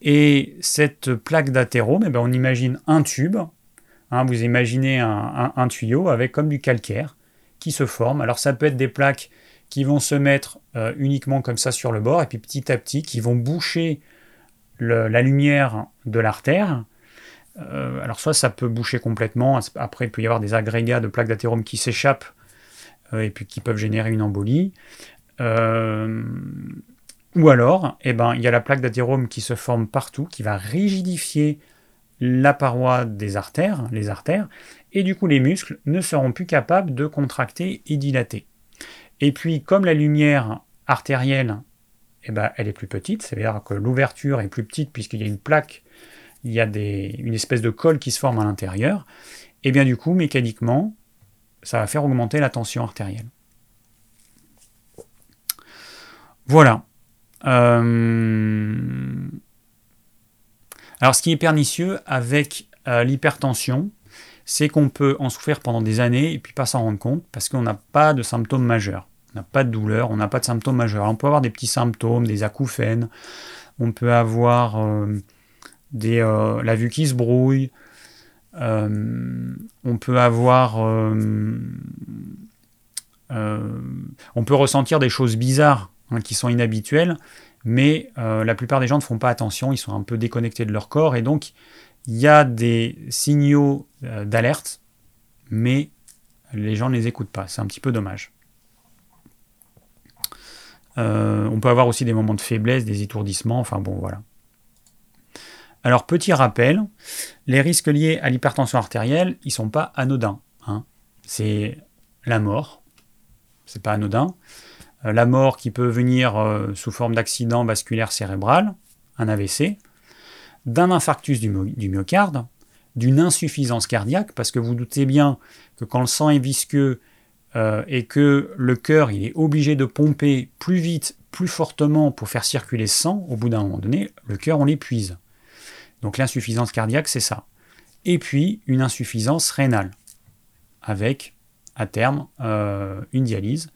Et cette plaque d'athérome, eh ben, on imagine un tube, hein, vous imaginez un, tuyau avec comme du calcaire qui se forme. Alors ça peut être des plaques qui vont se mettre euh, uniquement comme ça sur le bord, et puis petit à petit, qui vont boucher la lumière de l'artère. Euh, alors soit ça peut boucher complètement, après il peut y avoir des agrégats de plaques d'athérome qui s'échappent euh, et puis qui peuvent générer une embolie. ou alors, eh ben, il y a la plaque d'athérome qui se forme partout, qui va rigidifier la paroi des artères, les artères, et du coup les muscles ne seront plus capables de contracter et dilater. Et puis, comme la lumière artérielle, eh ben, elle est plus petite, c'est-à-dire que l'ouverture est plus petite puisqu'il y a une plaque, il y a une espèce de colle qui se forme à l'intérieur, et eh bien du coup, mécaniquement, ça va faire augmenter la tension artérielle. Voilà. Euh, alors, ce qui est pernicieux avec euh, l'hypertension, c'est qu'on peut en souffrir pendant des années et puis pas s'en rendre compte parce qu'on n'a pas de symptômes majeurs. On n'a pas de douleur, on n'a pas de symptômes majeurs. on peut avoir des petits symptômes, des acouphènes, on peut avoir euh, euh, la vue qui se brouille, euh, on peut avoir... on peut ressentir des choses bizarres hein, qui sont inhabituelles, mais la plupart des gens ne font pas attention, ils sont un peu déconnectés de leur corps, et donc il y a des signaux d'alerte, mais les gens ne les écoutent pas. C'est un petit peu dommage. Euh, on peut avoir aussi des moments de faiblesse, des étourdissements, enfin bon voilà. Alors petit rappel, les risques liés à l'hypertension artérielle, ils sont pas anodins. Hein. C'est la mort, c'est pas anodin. Euh, la mort qui peut venir euh, sous forme d'accident vasculaire cérébral, un AVC, d'un infarctus du, myocarde, d'une insuffisance cardiaque, parce que vous doutez bien que quand le sang est visqueux, euh, et que le cœur il est obligé de pomper plus vite, plus fortement pour faire circuler le sang, au bout d'un moment donné, le cœur on l'épuise. Donc l'insuffisance cardiaque, c'est ça. Et puis une insuffisance rénale, avec à terme euh, une dialyse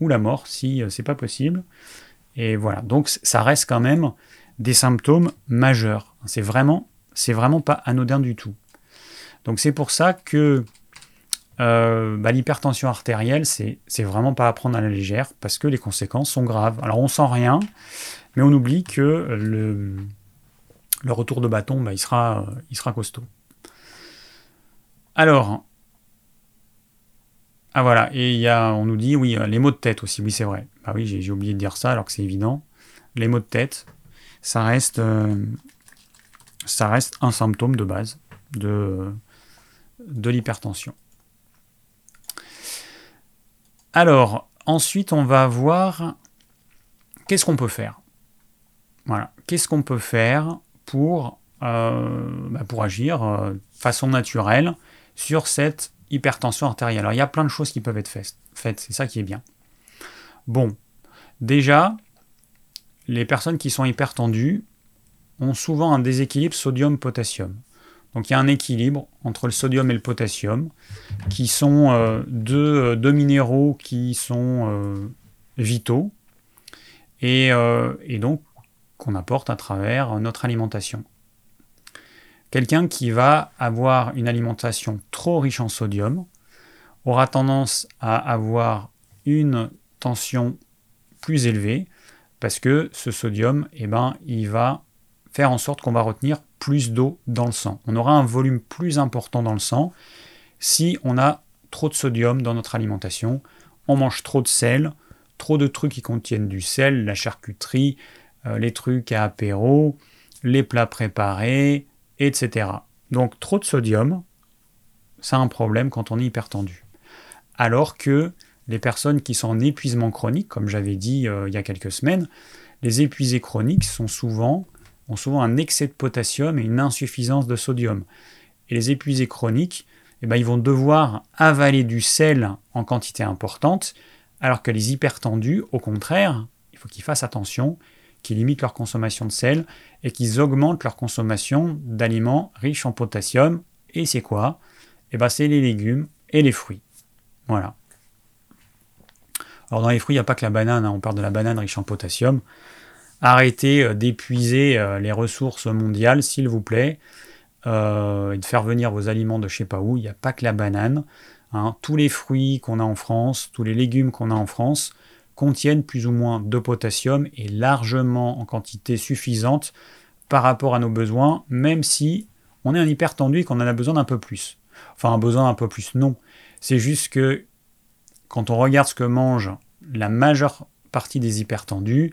ou la mort si euh, c'est pas possible. Et voilà, donc ça reste quand même des symptômes majeurs. C'est vraiment, c'est vraiment pas anodin du tout. Donc c'est pour ça que euh, bah, l'hypertension artérielle, c'est vraiment pas à prendre à la légère parce que les conséquences sont graves. Alors on sent rien, mais on oublie que le, le retour de bâton, bah, il, sera, il sera costaud. Alors, ah voilà, et il y a, on nous dit, oui, les maux de tête aussi, oui c'est vrai. Bah oui, j'ai oublié de dire ça alors que c'est évident. Les maux de tête, ça reste, euh, ça reste un symptôme de base de, de l'hypertension. Alors, ensuite, on va voir qu'est-ce qu'on peut faire. Voilà, qu'est-ce qu'on peut faire pour, euh, bah, pour agir euh, façon naturelle sur cette hypertension artérielle. Alors, il y a plein de choses qui peuvent être faites, c'est ça qui est bien. Bon, déjà, les personnes qui sont hypertendues ont souvent un déséquilibre sodium-potassium. Donc il y a un équilibre entre le sodium et le potassium, qui sont euh, euh, deux, minéraux qui sont vitaux et, donc qu'on apporte à travers notre alimentation. Quelqu'un qui va avoir une alimentation trop riche en sodium, aura tendance à avoir une tension plus élevée parce que ce sodium, eh ben, il va faire en sorte qu'on va retenir plus d'eau dans le sang. On aura un volume plus important dans le sang si on a trop de sodium dans notre alimentation. On mange trop de sel, trop de trucs qui contiennent du sel, la charcuterie, euh, les trucs à apéro, les plats préparés, etc. Donc trop de sodium, c'est un problème quand on est hypertendu. Alors que les personnes qui sont en épuisement chronique, comme j'avais dit euh, il y a quelques semaines, les épuisés chroniques ont souvent un excès de potassium et une insuffisance de sodium. Et les épuisés chroniques, eh ben, ils vont devoir avaler du sel en quantité importante, alors que les hypertendus, au contraire, il faut qu'ils fassent attention, qu'ils limitent leur consommation de sel et qu'ils augmentent leur consommation d'aliments riches en potassium. Et c'est quoi? Eh ben, c'est les légumes et les fruits. Voilà. Alors dans les fruits, il n'y a pas que la banane, hein. on parle de la banane riche en potassium. Arrêtez euh, d'épuiser euh, les ressources mondiales, s'il vous plaît, euh, et de faire venir vos aliments de je sais pas où. Il n'y a pas que la banane. Hein. Tous les fruits qu'on a en France, tous les légumes qu'on a en France, contiennent plus ou moins de potassium et largement en quantité suffisante par rapport à nos besoins, même si on est un hypertendu et qu'on en a besoin d'un peu plus. Enfin, un besoin d'un peu plus, non. C'est juste que quand on regarde ce que mange la majeure partie des hypertendus,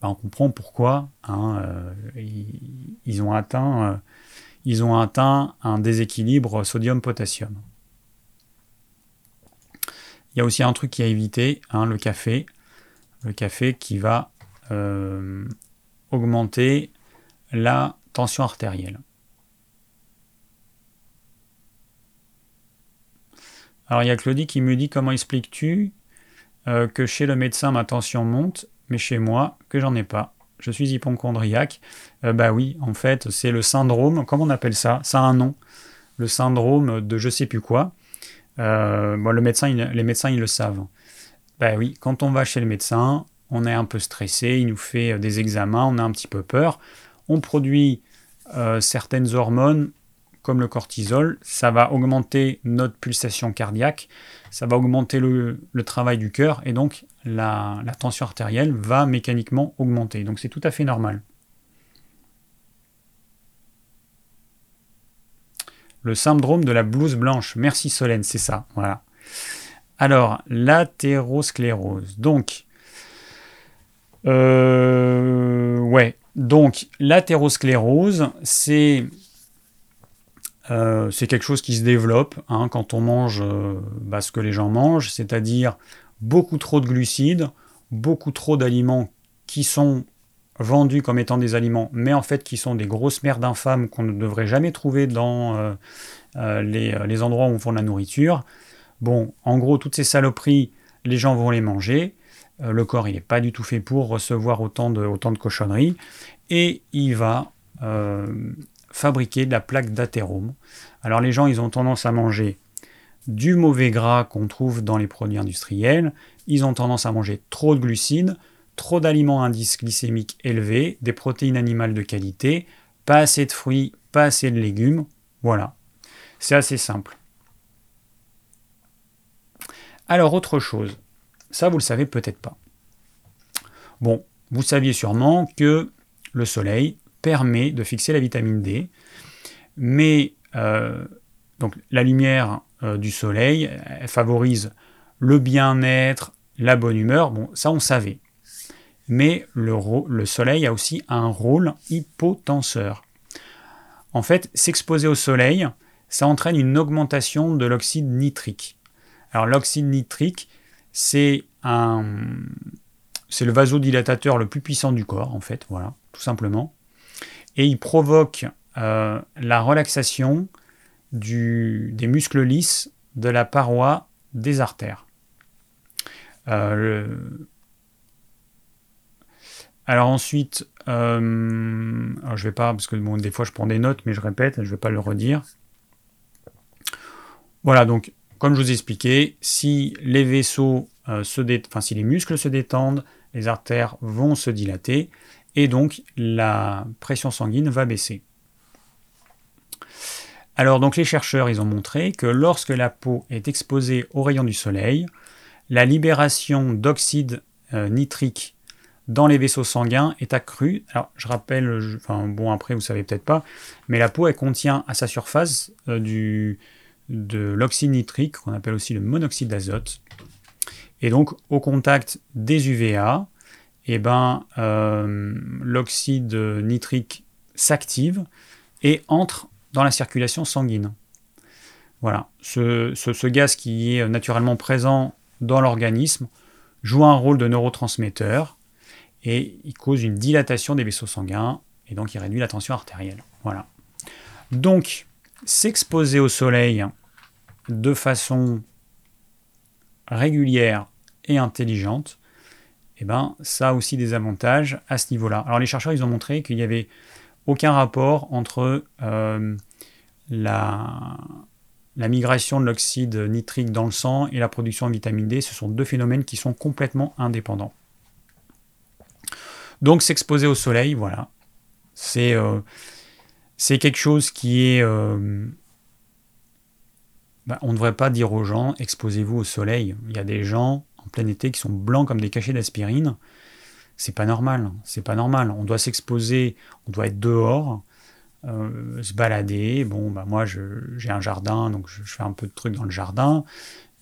ben, on comprend pourquoi hein, euh, euh, ils ont atteint un déséquilibre sodium-potassium. Il y a aussi un truc qui a évité, hein, le café. Le café qui va euh, augmenter la tension artérielle. Alors il y a Claudie qui me dit comment expliques-tu euh, que chez le médecin ma tension monte, mais chez moi que j'en ai pas? Je suis hypochondriaque. Euh, bah oui, en fait, c'est le syndrome, comment on appelle ça? Ça a un nom. Le syndrome de je sais plus quoi. Euh, les médecins, ils le savent. Bah oui, quand on va chez le médecin, on est un peu stressé, il nous fait des examens, on a un petit peu peur. On produit certaines hormones comme le cortisol, ça va augmenter notre pulsation cardiaque, ça va augmenter le, travail du cœur et donc la, tension artérielle va mécaniquement augmenter. Donc c'est tout à fait normal. Le syndrome de la blouse blanche. Merci Solène, c'est ça. Voilà. Alors, l'athérosclérose. Donc, euh, ouais. Donc, l'athérosclérose, c'est euh, c'est quelque chose qui se développe hein, quand on mange euh, bah, ce que les gens mangent, c'est-à-dire beaucoup trop de glucides, beaucoup trop d'aliments qui sont vendus comme étant des aliments, mais en fait qui sont des grosses merdes infâmes qu'on ne devrait jamais trouver dans euh, les, endroits où on la nourriture. Bon, en gros, toutes ces saloperies, les gens vont les manger. le corps, il n'est pas du tout fait pour recevoir autant de, autant de cochonneries. Et il va fabriquer de la plaque d'athérome. Alors les gens, ils ont tendance à manger du mauvais gras qu'on trouve dans les produits industriels, ils ont tendance à manger trop de glucides, trop d'aliments à indice glycémique élevé, des protéines animales de qualité, pas assez de fruits, pas assez de légumes, voilà. C'est assez simple. Alors autre chose, ça vous le savez peut-être pas. Bon, vous saviez sûrement que le soleil permet de fixer la vitamine D, mais euh, donc la lumière euh, du soleil favorise le bien-être, la bonne humeur, bon ça on savait. Mais le, le soleil a aussi un rôle hypotenseur. En fait, s'exposer au soleil, ça entraîne une augmentation de l'oxyde nitrique. Alors l'oxyde nitrique, c'est le vasodilatateur le plus puissant du corps en fait, voilà, tout simplement et il provoque euh, la relaxation des muscles lisses de la paroi des artères. Euh, alors ensuite, euh, alors je vais pas, parce que bon, des fois je prends des notes, mais je répète, je ne vais pas le redire. Voilà, donc comme je vous ai expliqué, si les vaisseaux se dé... enfin si les muscles se détendent, les artères vont se dilater, et donc la pression sanguine va baisser. Alors donc les chercheurs, ils ont montré que lorsque la peau est exposée aux rayons du soleil, la libération d'oxyde euh, nitrique dans les vaisseaux sanguins est accrue. Alors je rappelle, bon après vous savez peut-être pas, mais la peau contient à sa surface euh, du, de l'oxyde nitrique qu'on appelle aussi le monoxyde d'azote. Et donc au contact des UVA, eh ben, euh, l'oxyde nitrique s'active et entre dans la circulation sanguine. Voilà, ce, gaz qui est naturellement présent dans l'organisme joue un rôle de neurotransmetteur et il cause une dilatation des vaisseaux sanguins et donc il réduit la tension artérielle. Voilà. Donc, s'exposer au soleil de façon régulière et intelligente, eh ben, ça a aussi des avantages à ce niveau-là. Alors les chercheurs, ils ont montré qu'il n'y avait aucun rapport entre euh, la, la migration de l'oxyde nitrique dans le sang et la production de vitamine D. Ce sont deux phénomènes qui sont complètement indépendants. Donc s'exposer au soleil, voilà, c'est euh, quelque chose qui est... Euh, bah, on ne devrait pas dire aux gens, exposez-vous au soleil. Il y a des gens en plein été qui sont blancs comme des cachets d'aspirine c'est pas normal. C'est pas normal. On doit s'exposer, on doit être dehors, euh, se balader. Bon, bah moi, j'ai un jardin, donc je, fais un peu de trucs dans le jardin,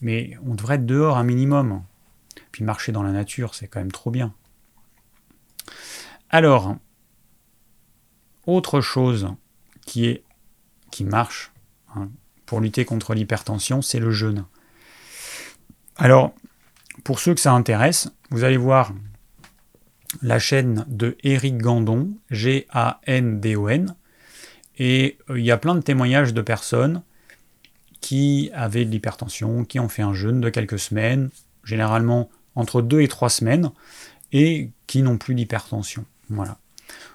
mais on devrait être dehors un minimum. Puis marcher dans la nature, c'est quand même trop bien. Alors, autre chose qui est qui marche hein, pour lutter contre l'hypertension, c'est le jeûne. Alors, pour ceux que ça intéresse, vous allez voir la chaîne de Eric Gandon, G-A-N-D-O-N. Et euh, il y a plein de témoignages de personnes qui avaient de l'hypertension, qui ont fait un jeûne de quelques semaines, généralement entre deux et trois semaines, et qui n'ont plus d'hypertension. Voilà.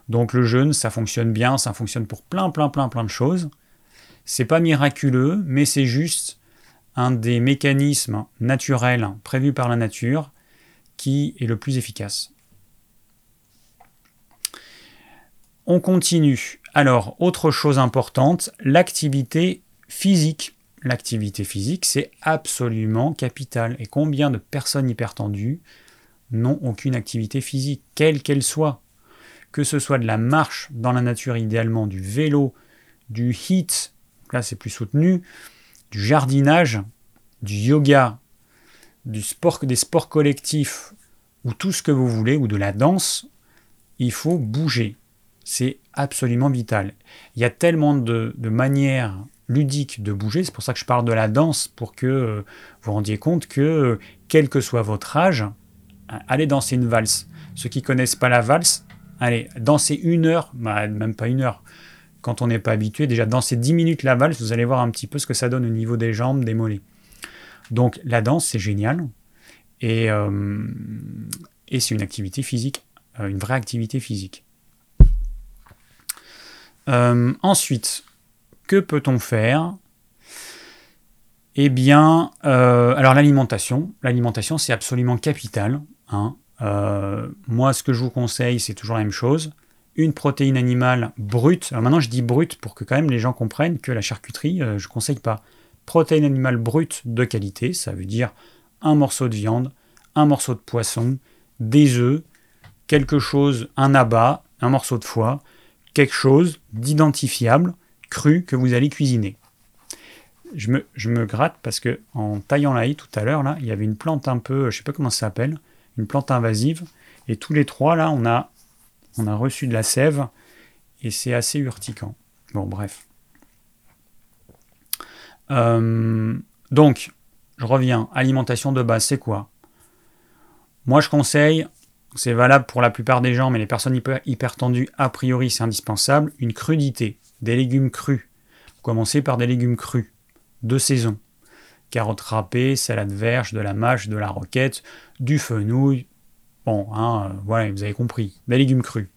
Donc le jeûne, ça fonctionne bien, ça fonctionne pour plein, plein, plein, plein de choses. C'est pas miraculeux, mais c'est juste un des mécanismes naturels prévus par la nature qui est le plus efficace. On continue. Alors, autre chose importante, l'activité physique. L'activité physique, c'est absolument capital. Et combien de personnes hypertendues n'ont aucune activité physique, quelle qu'elle soit Que ce soit de la marche dans la nature idéalement, du vélo, du HIIT, là c'est plus soutenu, du jardinage, du yoga, des sports collectifs, ou tout ce que vous voulez, ou de la danse, il faut bouger c'est absolument vital. Il y a tellement de, manières ludiques de bouger, c'est pour ça que je parle de la danse, pour que euh, vous vous rendiez compte que, euh, quel que soit votre âge, allez danser une valse. Ceux qui connaissent pas la valse, allez, danser une heure, bah, même pas une heure, quand on n'est pas habitué, déjà danser 10 minutes la valse, vous allez voir un petit peu ce que ça donne au niveau des jambes, des mollets. Donc la danse, c'est génial, et, et c'est une activité physique, une vraie activité physique. Euh, ensuite, que peut-on faire? Eh bien, euh, alors l'alimentation. L'alimentation, c'est absolument capital. Hein. Euh, moi, ce que je vous conseille, c'est toujours la même chose. Une protéine animale brute. Alors maintenant, je dis brute pour que quand même les gens comprennent que la charcuterie, je ne conseille pas. Protéine animale brute de qualité, ça veut dire un morceau de viande, un morceau de poisson, des œufs, quelque chose, un abat, un morceau de foie, quelque chose d'identifiable, cru, que vous allez cuisiner. Je me, gratte parce que en taillant la haie tout à l'heure, là, il y avait une plante un peu, je sais pas comment ça s'appelle, une plante invasive, et tous les trois, là, on a, on a reçu de la sève, et c'est assez urticant. Bon, bref. Euh, donc, je reviens. Alimentation de base, c'est quoi? Moi, je conseille c'est valable pour la plupart des gens, mais les personnes hyper, tendues, a priori, c'est indispensable, une crudité, des légumes crus. Commencez par des légumes crus, de saison. Carottes râpées, salade verge, de la mâche, de la roquette, du fenouil. Bon, hein, euh, voilà, vous avez compris, des légumes crus.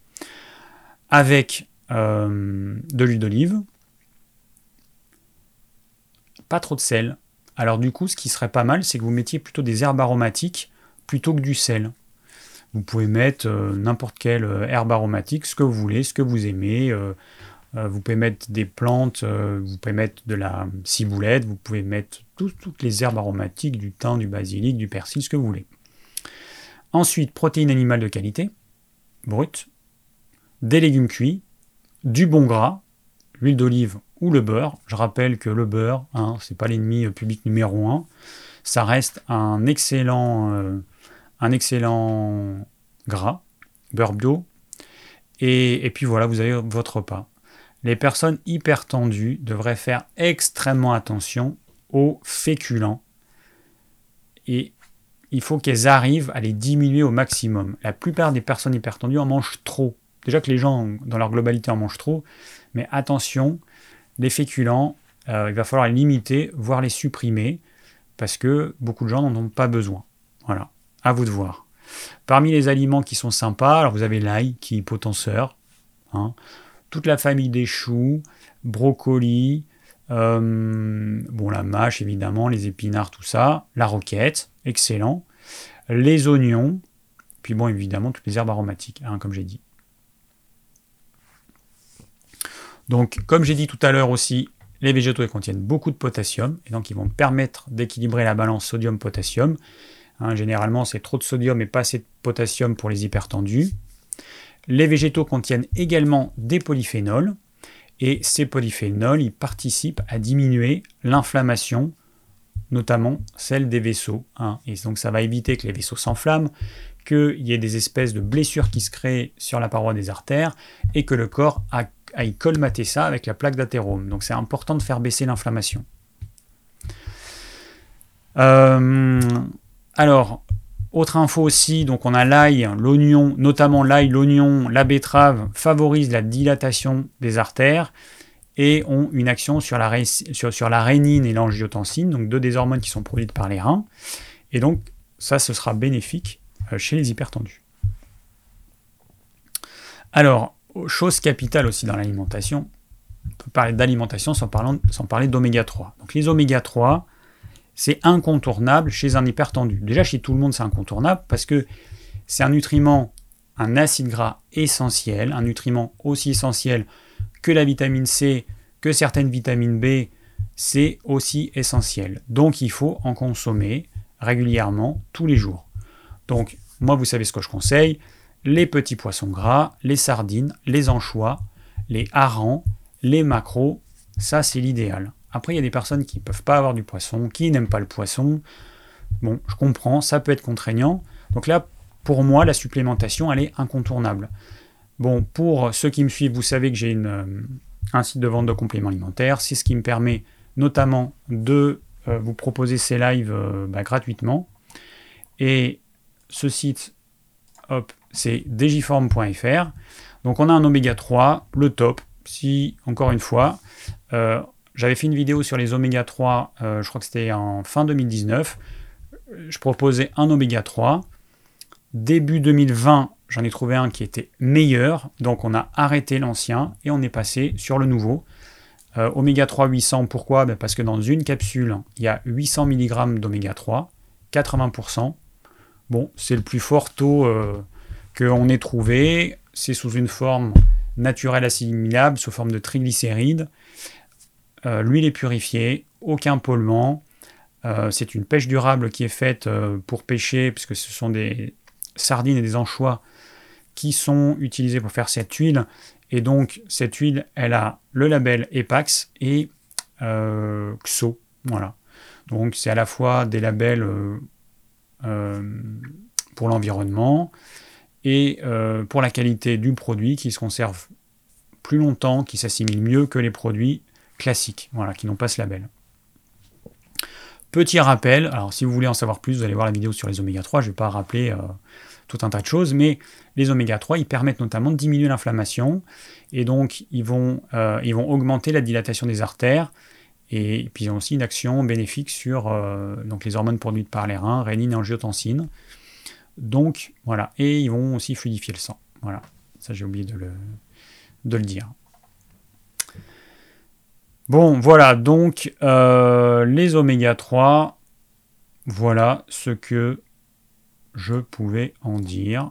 Avec euh, de l'huile d'olive, pas trop de sel. Alors du coup, ce qui serait pas mal, c'est que vous mettiez plutôt des herbes aromatiques plutôt que du sel. Vous pouvez mettre euh, n'importe quelle herbe aromatique, ce que vous voulez, ce que vous aimez. Euh, Euh, vous pouvez mettre des plantes, euh, vous pouvez mettre de la ciboulette, vous pouvez mettre toutes les herbes aromatiques, du thym, du basilic, du persil, ce que vous voulez. Ensuite, protéines animales de qualité, brutes, des légumes cuits, du bon gras, l'huile d'olive ou le beurre. Je rappelle que le beurre, hein, c'est pas l'ennemi public numéro un. Ça reste un excellent, euh, un excellent gras, beurre bio. Et, et puis voilà, vous avez votre repas. Les personnes hyper tendues devraient faire extrêmement attention aux féculents. Et il faut qu'elles arrivent à les diminuer au maximum. La plupart des personnes hypertendues en mangent trop. Déjà que les gens, dans leur globalité, en mangent trop. Mais attention, les féculents, euh, il va falloir les limiter, voire les supprimer, parce que beaucoup de gens n'en ont pas besoin. Voilà, à vous de voir. Parmi les aliments qui sont sympas, alors vous avez l'ail qui est potenseur, hein, toute la famille des choux, brocolis, euh, bon la mâche évidemment, les épinards, tout ça, la roquette, excellent, les oignons, puis bon évidemment toutes les herbes aromatiques, hein, comme j'ai dit. Donc, comme j'ai dit tout à l'heure aussi, les végétaux contiennent beaucoup de potassium, et donc ils vont permettre d'équilibrer la balance sodium-potassium. Hein, généralement, c'est trop de sodium et pas assez de potassium pour les hypertendus. Les végétaux contiennent également des polyphénols, et ces polyphénols, ils participent à diminuer l'inflammation, notamment celle des vaisseaux. Hein. Et donc ça va éviter que les vaisseaux s'enflamment, qu'il y ait des espèces de blessures qui se créent sur la paroi des artères, et que le corps a y colmater ça avec la plaque d'athérome. Donc c'est important de faire baisser l'inflammation. Euh, alors, autre info aussi, donc on a l'ail, l'oignon, notamment l'ail, l'oignon, la betterave favorise la dilatation des artères et ont une action sur la, sur, sur la rénine et l'angiotensine, donc deux des hormones qui sont produites par les reins. Et donc ça, ce sera bénéfique euh, chez les hypertendus. Alors, chose capitale aussi dans l'alimentation, on peut parler d'alimentation sans, sans, parler d'oméga 3. Donc les oméga 3, c'est incontournable chez un hypertendu. Déjà chez tout le monde c'est incontournable parce que c'est un nutriment, un acide gras essentiel, un nutriment aussi essentiel que la vitamine C, que certaines vitamines B, c'est aussi essentiel. Donc il faut en consommer régulièrement tous les jours. Donc moi vous savez ce que je conseille, les petits poissons gras, les sardines, les anchois, les harengs, les maquereaux, ça c'est l'idéal. Après, il y a des personnes qui ne peuvent pas avoir du poisson, qui n'aiment pas le poisson. Bon, je comprends, ça peut être contraignant. Donc là, pour moi, la supplémentation, elle est incontournable. Bon, pour ceux qui me suivent, vous savez que j'ai euh, un site de vente de compléments alimentaires. C'est ce qui me permet notamment de euh, vous proposer ces lives euh, bah, gratuitement. Et ce site, hop, c'est digiform.fr. Donc on a un oméga 3, le top. Si, encore une fois, j'avais fait une vidéo sur les oméga 3, euh, je crois que c'était en fin 2019. Je proposais un oméga 3. Début 2020, j'en ai trouvé un qui était meilleur. Donc on a arrêté l'ancien et on est passé sur le nouveau. Euh, oméga 3 800, pourquoi? Ben, Parce que dans une capsule, il y a 800 mg d'oméga 3, 80%. Bon, c'est le plus fort taux qu'on ait trouvé. C'est sous une forme naturelle assimilable, sous forme de triglycérides. Euh, l'huile est purifiée, aucun polluant. Euh, c'est une pêche durable qui est faite euh, pour pêcher, puisque ce sont des sardines et des anchois qui sont utilisés pour faire cette huile. Et donc, cette huile, elle a le label EPAX et XO. Voilà. Donc, c'est à la fois des labels pour l'environnement, et pour la qualité du produit qui se conserve plus longtemps, qui s'assimile mieux que les produits classiques, voilà, qui n'ont pas ce label. Petit rappel, alors si vous voulez en savoir plus, vous allez voir la vidéo sur les oméga 3, je ne vais pas rappeler euh, tout un tas de choses, mais les oméga 3, ils permettent notamment de diminuer l'inflammation, et donc ils vont, euh, ils vont augmenter la dilatation des artères, et puis ils ont aussi une action bénéfique sur donc les hormones produites par les reins, rénine et angiotensine. Donc voilà, et ils vont aussi fluidifier le sang. Voilà, ça j'ai oublié de le dire. Bon, voilà, donc euh, les oméga 3, voilà ce que je pouvais en dire.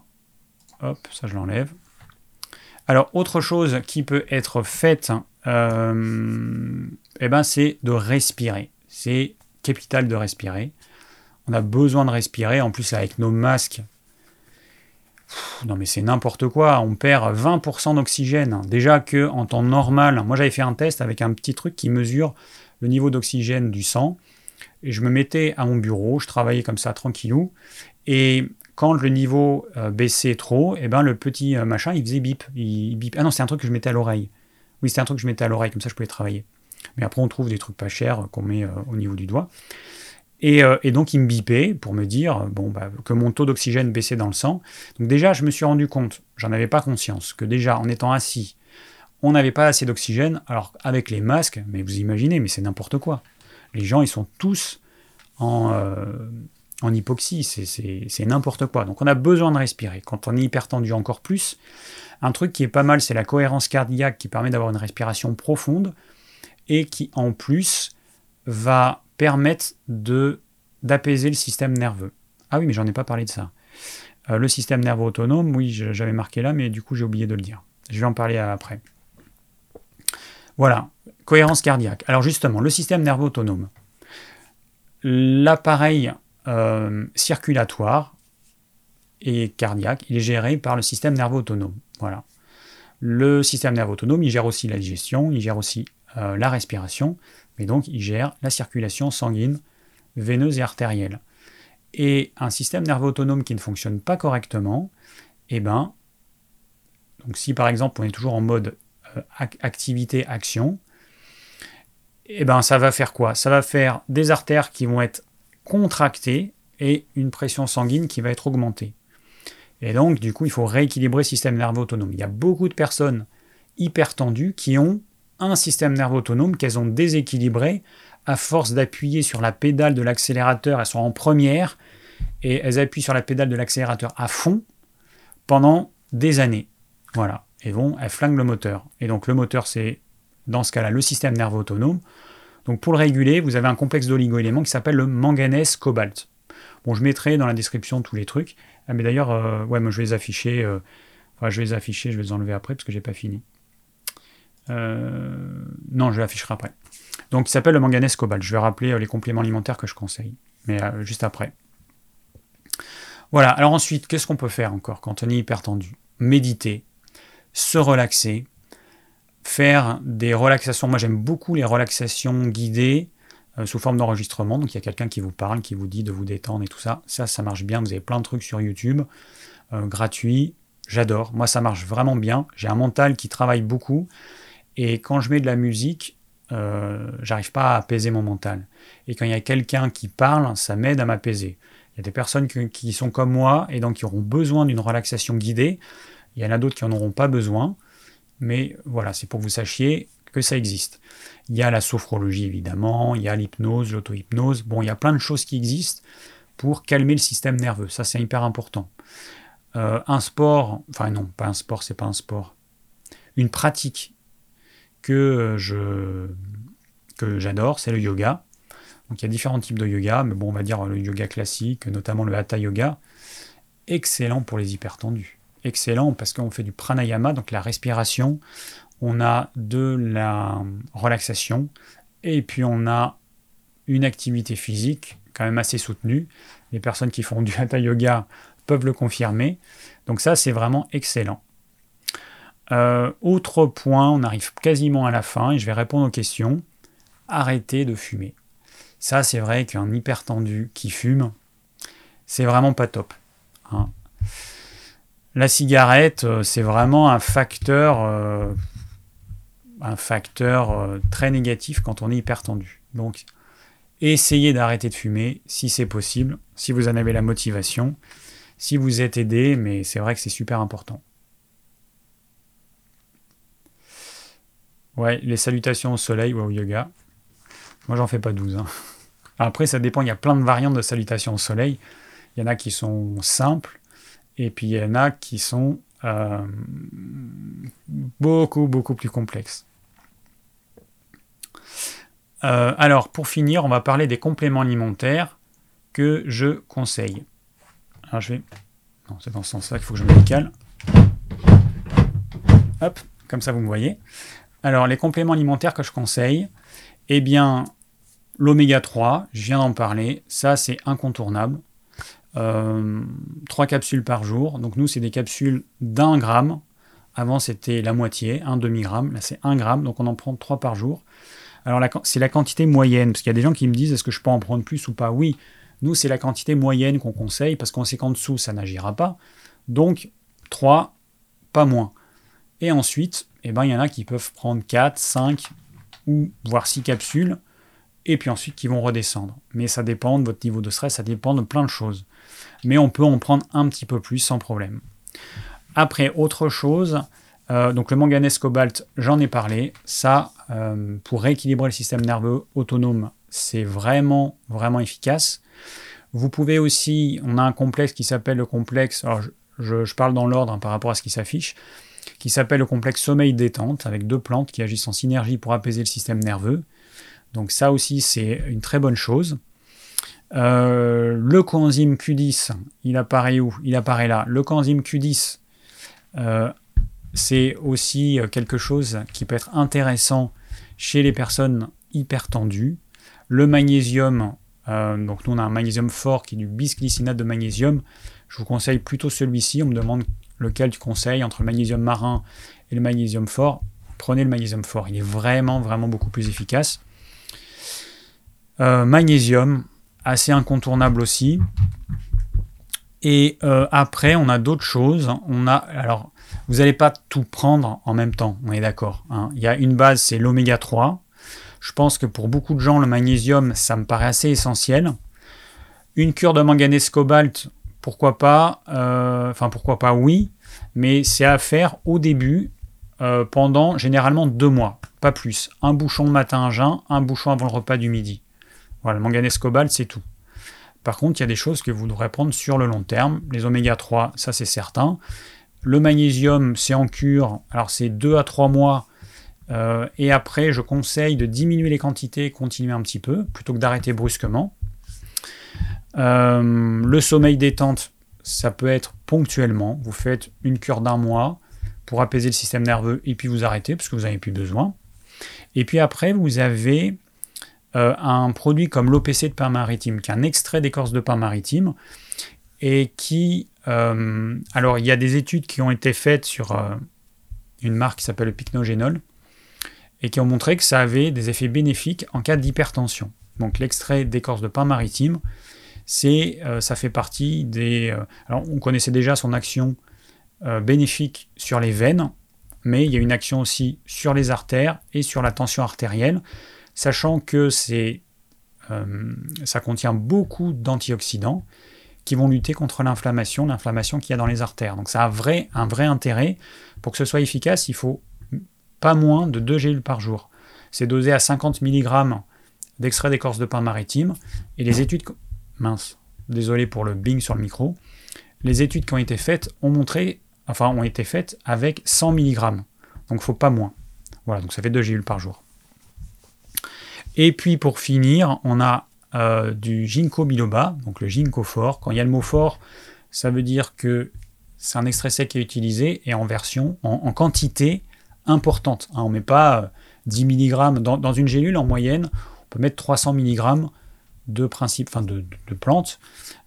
Hop, ça je l'enlève. Alors, autre chose qui peut être faite, euh, eh ben, c'est de respirer. C'est capital de respirer. On a besoin de respirer. En plus, avec nos masques, non mais c'est n'importe quoi. On perd 20% d'oxygène. Déjà que en temps normal, moi j'avais fait un test avec un petit truc qui mesure le niveau d'oxygène du sang. Et je me mettais à mon bureau, je travaillais comme ça tranquillou. Et quand le niveau euh, baissait trop, et eh ben le petit euh, machin, il faisait bip, il, bip. Ah non, c'est un truc que je mettais à l'oreille. Oui, c'est un truc que je mettais à l'oreille, comme ça je pouvais travailler. Mais après, on trouve des trucs pas chers euh, qu'on met au niveau du doigt. Et, donc, il me bipait pour me dire bon, bah, que mon taux d'oxygène baissait dans le sang. Donc, déjà, je me suis rendu compte, j'en avais pas conscience, que déjà, en étant assis, on n'avait pas assez d'oxygène. Alors, avec les masques, mais vous imaginez, mais c'est n'importe quoi. Les gens, ils sont tous en, en hypoxie, c'est n'importe quoi. Donc on a besoin de respirer. Quand on est hypertendu encore plus, un truc qui est pas mal, c'est la cohérence cardiaque qui permet d'avoir une respiration profonde et qui en plus va permettre de d'apaiser le système nerveux. Ah oui, mais j'en ai pas parlé de ça. Euh, le système nerveux autonome, oui, j'avais marqué là, mais du coup j'ai oublié de le dire. Je vais en parler après. Voilà, cohérence cardiaque. Alors justement, le système nerveux autonome. L'appareil euh, circulatoire et cardiaque, il est géré par le système nerveux autonome. Voilà. Le système nerveux autonome, il gère aussi la digestion, il gère aussi euh, la respiration, mais donc il gère la circulation sanguine, veineuse et artérielle. Et un système nerveux autonome qui ne fonctionne pas correctement, eh ben, donc si par exemple on est toujours en mode euh, activité-action, eh ben ça va faire quoi? Ça va faire des artères qui vont être contractée et une pression sanguine qui va être augmentée. Et donc, du coup, il faut rééquilibrer le système nerveux autonome. Il y a beaucoup de personnes hyper tendues qui ont un système nerveux autonome qu'elles ont déséquilibré à force d'appuyer sur la pédale de l'accélérateur. Elles sont en première et elles appuient sur la pédale de l'accélérateur à fond pendant des années. Voilà. Et vont, elles flinguent le moteur. Et donc, le moteur, c'est dans ce cas-là le système nerveux autonome. Donc pour le réguler, vous avez un complexe d'oligo-éléments qui s'appelle le manganèse cobalt. Bon, je mettrai dans la description tous les trucs. Ah, mais d'ailleurs, euh, ouais, moi je vais les afficher. Euh, je vais les afficher, je vais les enlever après parce que j'ai pas fini. Euh, non, je l'afficherai après. Donc il s'appelle le manganèse cobalt. Je vais rappeler les compléments alimentaires que je conseille, mais juste après. Voilà, alors ensuite, qu'est-ce qu'on peut faire encore quand on est hyper tendu? Méditer, se relaxer, faire des relaxations. Moi, j'aime beaucoup les relaxations guidées euh, sous forme d'enregistrement. Donc, il y a quelqu'un qui vous parle, qui vous dit de vous détendre et tout ça. Ça, ça marche bien. Vous avez plein de trucs sur YouTube, euh, gratuits. J'adore. Moi, ça marche vraiment bien. J'ai un mental qui travaille beaucoup. Et quand je mets de la musique, euh, j'arrive pas à apaiser mon mental. Et quand il y a quelqu'un qui parle, ça m'aide à m'apaiser. Il y a des personnes qui sont comme moi et donc qui auront besoin d'une relaxation guidée. Il y en a d'autres qui n'en auront pas besoin. Mais voilà, c'est pour que vous sachiez que ça existe. Il y a la sophrologie évidemment, il y a l'hypnose, l'auto-hypnose. Bon, il y a plein de choses qui existent pour calmer le système nerveux. Ça, c'est hyper important. Euh, un sport, enfin non, pas un sport, c'est pas un sport. Une pratique que je que j'adore, c'est le yoga. Donc il y a différents types de yoga, mais bon, on va dire le yoga classique, notamment le hatha yoga, excellent pour les hypertendus excellent parce qu'on fait du pranayama, donc la respiration, on a de la relaxation et puis on a une activité physique quand même assez soutenue. Les personnes qui font du hatha yoga peuvent le confirmer. Donc ça, c'est vraiment excellent. Euh, autre point, on arrive quasiment à la fin et je vais répondre aux questions. Arrêtez de fumer. Ça, c'est vrai qu'un hypertendu qui fume, c'est vraiment pas top. Hein la cigarette, euh, c'est vraiment un facteur, euh, très négatif quand on est hyper tendu. Donc, essayez d'arrêter de fumer si c'est possible, si vous en avez la motivation, si vous êtes aidé, mais c'est vrai que c'est super important. Ouais, les salutations au soleil ou au yoga. Moi, j'en fais pas 12. Hein. Après, ça dépend, il y a plein de variantes de salutations au soleil. Il y en a qui sont simples, et puis il y en a qui sont euh, beaucoup, beaucoup plus complexes. Euh, alors, pour finir, on va parler des compléments alimentaires que je conseille. Alors, je vais. Non, c'est dans ce sens-là qu'il faut que je me décale. Hop, comme ça vous me voyez. Alors, les compléments alimentaires que je conseille, eh bien, l'oméga 3, je viens d'en parler, ça c'est incontournable. Euh, 3 capsules par jour. Donc nous, c'est des capsules d'un gramme. Avant, c'était la moitié, un demi-gramme. Là, c'est un gramme. Donc on en prend 3 par jour. Alors c'est la quantité moyenne. Parce qu'il y a des gens qui me disent, est-ce que je peux en prendre plus ou pas? Oui, nous, c'est la quantité moyenne qu'on conseille. Parce qu'on sait qu'en dessous, ça n'agira pas. Donc 3, pas moins. Et ensuite, eh ben, il y en a qui peuvent prendre 4, 5 ou voire 6 capsules et puis ensuite qui vont redescendre. Mais ça dépend de votre niveau de stress, ça dépend de plein de choses. Mais on peut en prendre un petit peu plus sans problème. Après, autre chose, euh, donc le manganèse cobalt, j'en ai parlé. Ça, euh, pour rééquilibrer le système nerveux autonome, c'est vraiment, vraiment efficace. Vous pouvez aussi, on a un complexe qui s'appelle le complexe, alors je, parle dans l'ordre hein, par rapport à ce qui s'affiche, qui s'appelle le complexe sommeil-détente, avec deux plantes qui agissent en synergie pour apaiser le système nerveux. Donc ça aussi, c'est une très bonne chose. Euh, le coenzyme Q10, il apparaît où? Il apparaît là. Le coenzyme Q10, euh, c'est aussi quelque chose qui peut être intéressant chez les personnes hypertendues. Le magnésium, euh, donc nous on a un magnésium fort qui est du bisglycinate de magnésium. Je vous conseille plutôt celui-ci. On me demande lequel tu conseilles entre le magnésium marin et le magnésium fort. Prenez le magnésium fort, il est vraiment vraiment beaucoup plus efficace. Euh, magnésium, assez incontournable aussi. Et euh, après, on a d'autres choses. On a, alors, vous n'allez pas tout prendre en même temps, on est d'accord. Hein. Il y a une base, c'est l'oméga 3. Je pense que pour beaucoup de gens, le magnésium, ça me paraît assez essentiel. Une cure de manganèse cobalt, pourquoi pas euh, Enfin, pourquoi pas, oui. Mais c'est à faire au début, pendant généralement deux mois, pas plus. Un bouchon le matin à jeun, un bouchon avant le repas du midi. Voilà, le manganèse cobalt, c'est tout. Par contre, il y a des choses que vous devrez prendre sur le long terme. Les oméga 3, ça c'est certain. Le magnésium, c'est en cure. Alors c'est 2 à 3 mois. Euh, et après, je conseille de diminuer les quantités, continuer un petit peu, plutôt que d'arrêter brusquement. Euh, le sommeil détente, ça peut être ponctuellement. Vous faites une cure d'un mois pour apaiser le système nerveux et puis vous arrêtez parce que vous n'avez plus besoin. Et puis après, vous avez euh, un produit comme l'OPC de pain maritime, qui est un extrait d'écorce de pain maritime, et qui... Euh, alors, il y a des études qui ont été faites sur une marque qui s'appelle le Pycnogénol, et qui ont montré que ça avait des effets bénéfiques en cas d'hypertension. Donc l'extrait d'écorce de pain maritime, c'est, ça fait partie des... alors on connaissait déjà son action bénéfique sur les veines, mais il y a une action aussi sur les artères et sur la tension artérielle sachant que c'est, euh, ça contient beaucoup d'antioxydants qui vont lutter contre l'inflammation, l'inflammation qu'il y a dans les artères. Donc ça a vrai, un vrai intérêt. Pour que ce soit efficace, il faut pas moins de 2 gélules par jour. C'est dosé à 50 mg d'extrait d'écorce de pain maritime. Et les études... Mince, désolé pour le bing sur le micro. Les études qui ont été faites ont montré, enfin ont été faites avec 100 mg. Donc faut pas moins. Voilà, donc ça fait 2 gélules par jour. Et puis pour finir, on a euh, du ginkgo biloba, donc le ginkgo fort. Quand il y a le mot fort, ça veut dire que c'est un extrait sec qui est utilisé et en version, en, quantité importante. Hein. on ne met pas 10 euh, mg dans, une gélule en moyenne, on peut mettre 300 mg de principe, enfin de, plantes.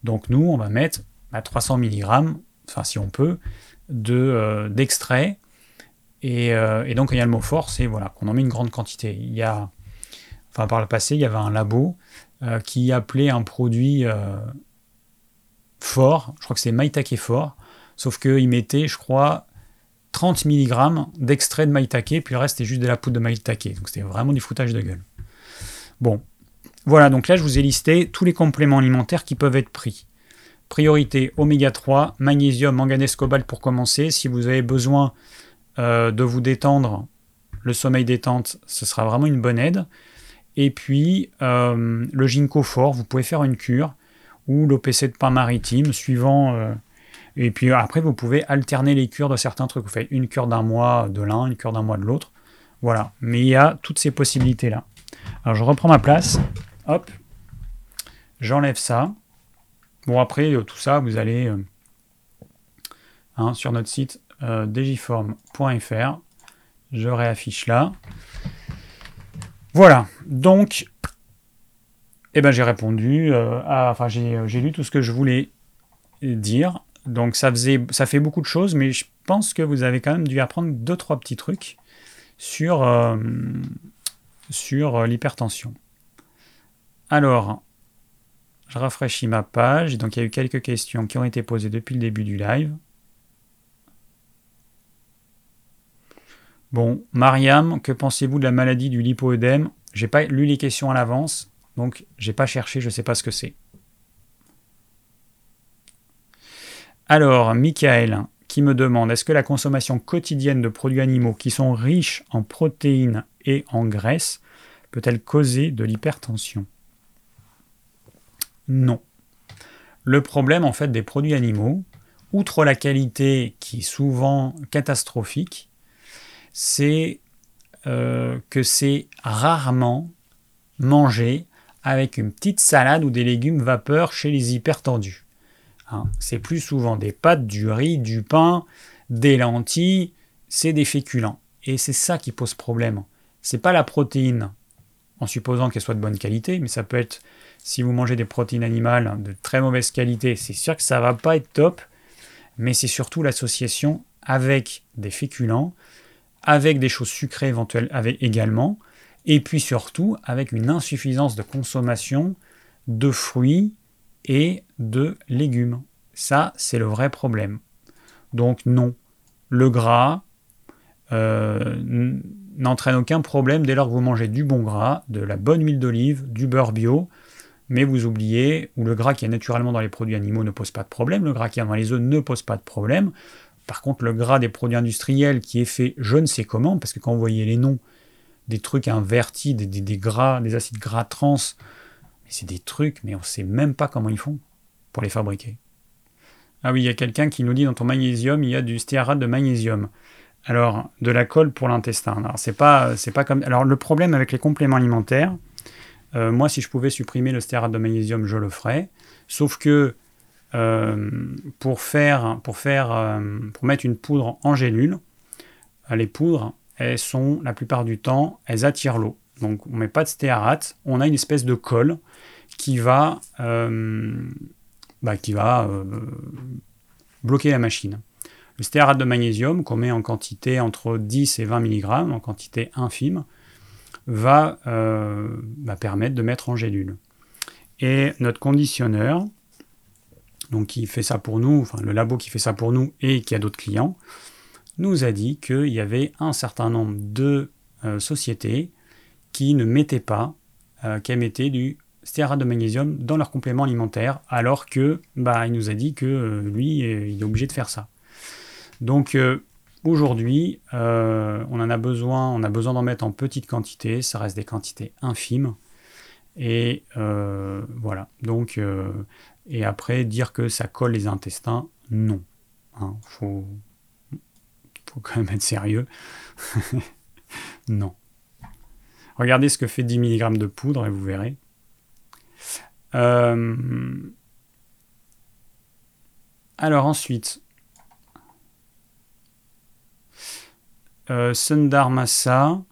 Donc nous, on va mettre 300 mg, enfin si on peut, de euh, d'extrait. et, et, donc, il y a le mot fort, c'est voilà, qu'on en met une grande quantité. Il y a par le passé, il y avait un labo euh, qui appelait un produit euh, fort, je crois que c'est Maitake fort, sauf qu'il mettait, je crois, 30 mg d'extrait de maïtake, puis le reste c'était juste de la poudre de maïtake. Donc c'était vraiment du foutage de gueule. Bon, voilà, donc là je vous ai listé tous les compléments alimentaires qui peuvent être pris. Priorité oméga 3, magnésium, manganèse, cobalt pour commencer. Si vous avez besoin euh, de vous détendre, le sommeil détente, ce sera vraiment une bonne aide. Et puis euh, le ginkgo fort, vous pouvez faire une cure ou l'OPC de pain maritime, suivant. Euh, et puis après, vous pouvez alterner les cures de certains trucs. Vous faites une cure d'un mois de l'un, une cure d'un mois de l'autre. Voilà. Mais il y a toutes ces possibilités-là. Alors je reprends ma place. Hop. J'enlève ça. Bon, après, euh, tout ça, vous allez hein, sur notre site digiform.fr Je réaffiche là. Voilà. Donc, eh ben, j'ai répondu. Euh, enfin, j'ai lu tout ce que je voulais dire. Donc, ça, faisait, ça fait beaucoup de choses, mais je pense que vous avez quand même dû apprendre deux, trois petits trucs euh, sur l'hypertension. Alors, je rafraîchis ma page. Donc, il y a eu quelques questions qui ont été posées depuis le début du live. Bon, Mariam, que pensez-vous de la maladie du lipoœdème J'ai pas lu les questions à l'avance, donc j'ai pas cherché, je sais pas ce que c'est. Alors, Michael, qui me demande est-ce que la consommation quotidienne de produits animaux qui sont riches en protéines et en graisses peut-elle causer de l'hypertension? Non. Le problème en fait des produits animaux, outre la qualité qui est souvent catastrophique, c'est euh, que c'est rarement mangé avec une petite salade ou des légumes vapeur chez les hypertendus. Hein, c'est plus souvent des pâtes, du riz, du pain, des lentilles, c'est des féculents. Et c'est ça qui pose problème. C'est pas la protéine, en supposant qu'elle soit de bonne qualité, mais ça peut être si vous mangez des protéines animales de très mauvaise qualité, c'est sûr que ça va pas être top, mais c'est surtout l'association avec des féculents avec des choses sucrées éventuelles avec également, et puis surtout avec une insuffisance de consommation de fruits et de légumes. Ça, c'est le vrai problème. Donc non, le gras euh, n'entraîne aucun problème dès lors que vous mangez du bon gras, de la bonne huile d'olive, du beurre bio, mais vous oubliez, ou le gras qui est naturellement dans les produits animaux ne pose pas de problème, le gras qui est dans les œufs ne pose pas de problème, par contre, le gras des produits industriels qui est fait je ne sais comment, parce que quand vous voyez les noms des trucs invertis, des, gras, des acides gras trans, c'est des trucs, mais on ne sait même pas comment ils font pour les fabriquer. Ah oui, il y a quelqu'un qui nous dit dans ton magnésium, il y a du stéarate de magnésium. Alors, de la colle pour l'intestin. Alors, c'est pas, pas comme. Alors, le problème avec les compléments alimentaires, euh, moi, si je pouvais supprimer le stéarate de magnésium, je le ferais. Sauf que euh, pour faire, euh, mettre une poudre en gélule, les poudres, elles sont la plupart du temps, elles attirent l'eau. Donc on met pas de stéarate, on a une espèce de colle qui va, bah, qui va bloquer la machine. Le stéarate de magnésium, qu'on met en quantité entre 10 et 20 mg, en quantité infime, va, va permettre de mettre en gélule. Et notre conditionneur, donc qui fait ça pour nous, enfin le labo qui fait ça pour nous et qui a d'autres clients, nous a dit qu'il y avait un certain nombre de euh, sociétés qui ne mettaient pas, euh, qui mettaient du stéarate de magnésium dans leur complément alimentaire, alors que bah, il nous a dit que euh, lui, il est obligé de faire ça. Donc aujourd'hui, on en a besoin, on a besoin d'en mettre en petite quantité, ça reste des quantités infimes. Et voilà. Donc et après, dire que ça colle les intestins, non. Il hein, faut, quand même être sérieux. (laughs) non. Regardez ce que fait 10 mg de poudre et vous verrez. Euh, alors ensuite, euh, Sundar Massa,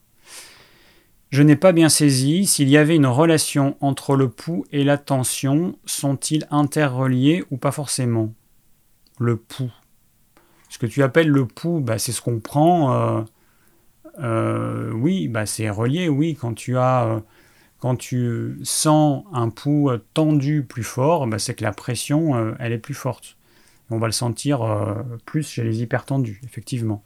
je n'ai pas bien saisi s'il y avait une relation entre le pouls et la tension. Sont-ils interreliés ou pas forcément? Le pouls. Ce que tu appelles le pouls, bah, c'est ce qu'on prend. Euh, euh, oui, bah, c'est relié. Oui, quand tu as, quand tu sens un pouls tendu plus fort, bah, c'est que la pression, elle est plus forte. On va le sentir plus chez les hypertendus, effectivement.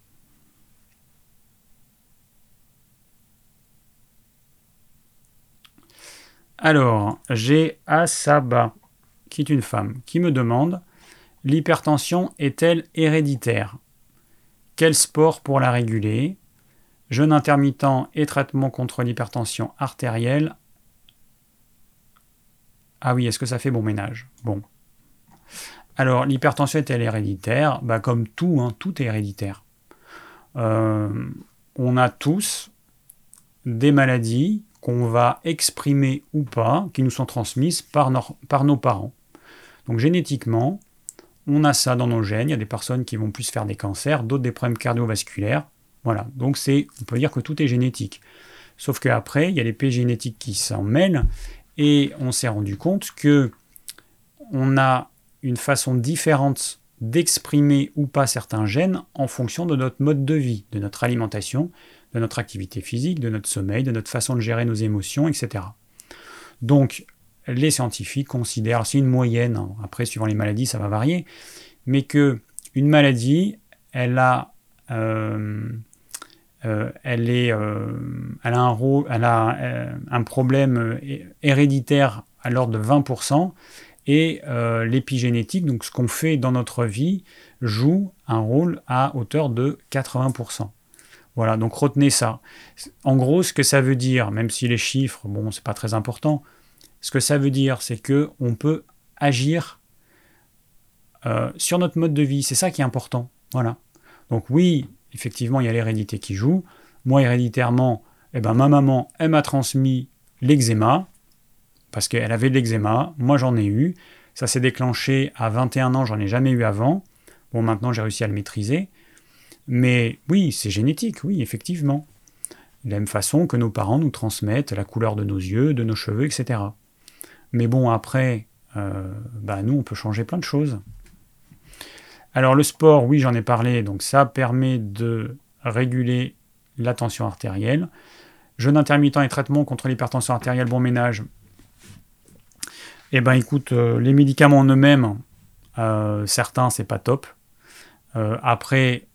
Alors, j'ai Asaba, qui est une femme, qui me demande L'hypertension est-elle héréditaire? Quel sport pour la réguler? Jeûne intermittent et traitement contre l'hypertension artérielle. Ah oui, est-ce que ça fait bon ménage? Bon. Alors, l'hypertension est-elle héréditaire? Bah, Comme tout, hein, tout est héréditaire. Euh, on a tous des maladies qu'on va exprimer ou pas, qui nous sont transmises par, nos parents. Donc génétiquement, on a ça dans nos gènes. Il y a des personnes qui vont plus faire des cancers, d'autres des problèmes cardiovasculaires. Voilà, donc c'est, on peut dire que tout est génétique. Sauf qu'après, il y a les génétiques qui s'en mêlent et on s'est rendu compte que on a une façon différente d'exprimer ou pas certains gènes en fonction de notre mode de vie, de notre alimentation, de notre activité physique, de notre sommeil, de notre façon de gérer nos émotions, etc. Donc, les scientifiques considèrent, c'est une moyenne, hein, après suivant les maladies ça va varier, mais que une maladie, elle a euh, euh, elle, est, euh, elle, a un, rôle, elle a un problème héréditaire à l'ordre de 20%, et l'épigénétique, donc ce qu'on fait dans notre vie, joue un rôle à hauteur de 80%. Voilà, donc retenez ça. En gros, ce que ça veut dire, même si les chiffres, bon, c'est pas très important, ce que ça veut dire, c'est que on peut agir sur notre mode de vie. C'est ça qui est important. Voilà. Donc oui, effectivement, il y a l'hérédité qui joue. Moi, héréditairement, eh ben, ma maman, elle m'a transmis l'eczéma, parce qu'elle avait de l'eczéma. Moi, j'en ai eu. Ça s'est déclenché à 21 ans, j'en ai jamais eu avant. Bon, maintenant, j'ai réussi à le maîtriser. Mais oui, c'est génétique, oui, effectivement. De la même façon que nos parents nous transmettent la couleur de nos yeux, de nos cheveux, etc. Mais bon, après, euh, bah, nous, on peut changer plein de choses. Alors le sport, oui, j'en ai parlé, donc ça permet de réguler la tension artérielle. Jeûne intermittent et traitement contre l'hypertension artérielle, bon ménage. Eh ben écoute, euh, les médicaments en eux-mêmes, euh, certains, c'est pas top. Après,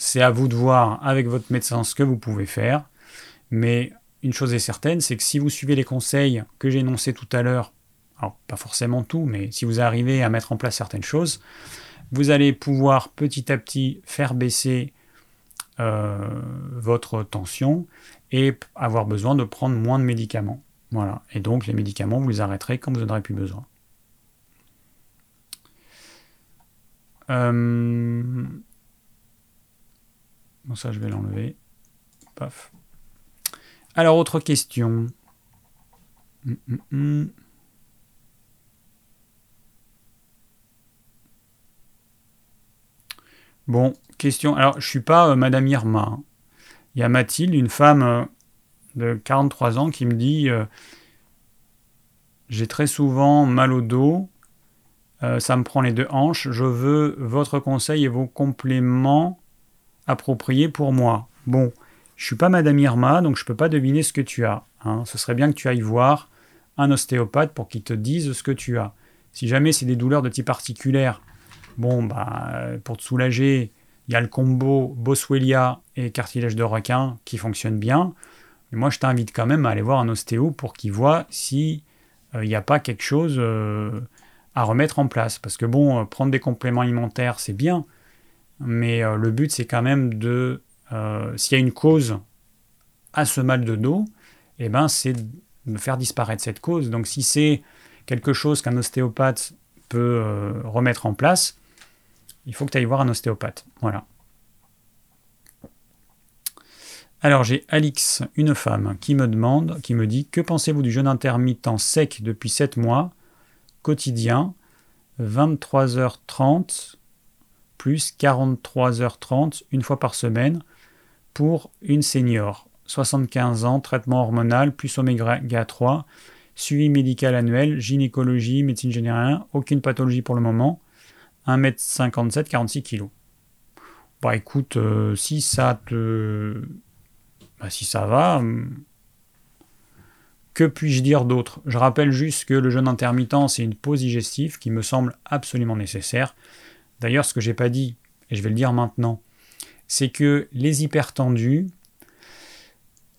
c'est à vous de voir avec votre médecin ce que vous pouvez faire. Mais une chose est certaine, c'est que si vous suivez les conseils que j'ai énoncés tout à l'heure, alors pas forcément tout, mais si vous arrivez à mettre en place certaines choses, vous allez pouvoir petit à petit faire baisser euh, votre tension et avoir besoin de prendre moins de médicaments. Voilà. Et donc les médicaments, vous les arrêterez quand vous n'en aurez plus besoin. Euh, bon, ça, je vais l'enlever. Paf. Alors, autre question. Hum, hum, hum. Bon, question. Alors, je suis pas euh, Madame Irma. Hein. Il y a Mathilde, une femme euh, de 43 ans, qui me dit euh, J'ai très souvent mal au dos, ça me prend les deux hanches, je veux votre conseil et vos compléments appropriés pour moi. Bon, je suis pas Madame Irma, donc je peux pas deviner ce que tu as. Hein. Ce serait bien que tu ailles voir un ostéopathe pour qu'il te dise ce que tu as. Si jamais c'est des douleurs de type articulaire, Bon, bah, pour te soulager, il y a le combo Boswellia et cartilage de requin qui fonctionne bien. Mais moi, je t'invite quand même à aller voir un ostéo pour qu'il voit si euh, il n'y a pas quelque chose euh, à remettre en place. Parce que bon, euh, prendre des compléments alimentaires, c'est bien. Mais le but, c'est quand même de... S'il y a une cause à ce mal de dos, eh ben, c'est de faire disparaître cette cause. Donc si c'est quelque chose qu'un ostéopathe peut remettre en place, il faut que tu ailles voir un ostéopathe. Voilà. Alors j'ai Alix, une femme, qui me demande, qui me dit Que pensez-vous du jeûne intermittent sec depuis 7 mois, quotidien, 23h30 plus 43h30 une fois par semaine pour une senior, 75 ans, traitement hormonal plus oméga 3, suivi médical annuel, gynécologie, médecine générale, aucune pathologie pour le moment. 1m57, 46 kg. Bah écoute, euh, si ça te. Bah, si ça va. Hum, que puis-je dire d'autre? Je rappelle juste que le jeûne intermittent, c'est une pause digestive qui me semble absolument nécessaire. D'ailleurs, ce que j'ai pas dit, et je vais le dire maintenant, c'est que les hypertendus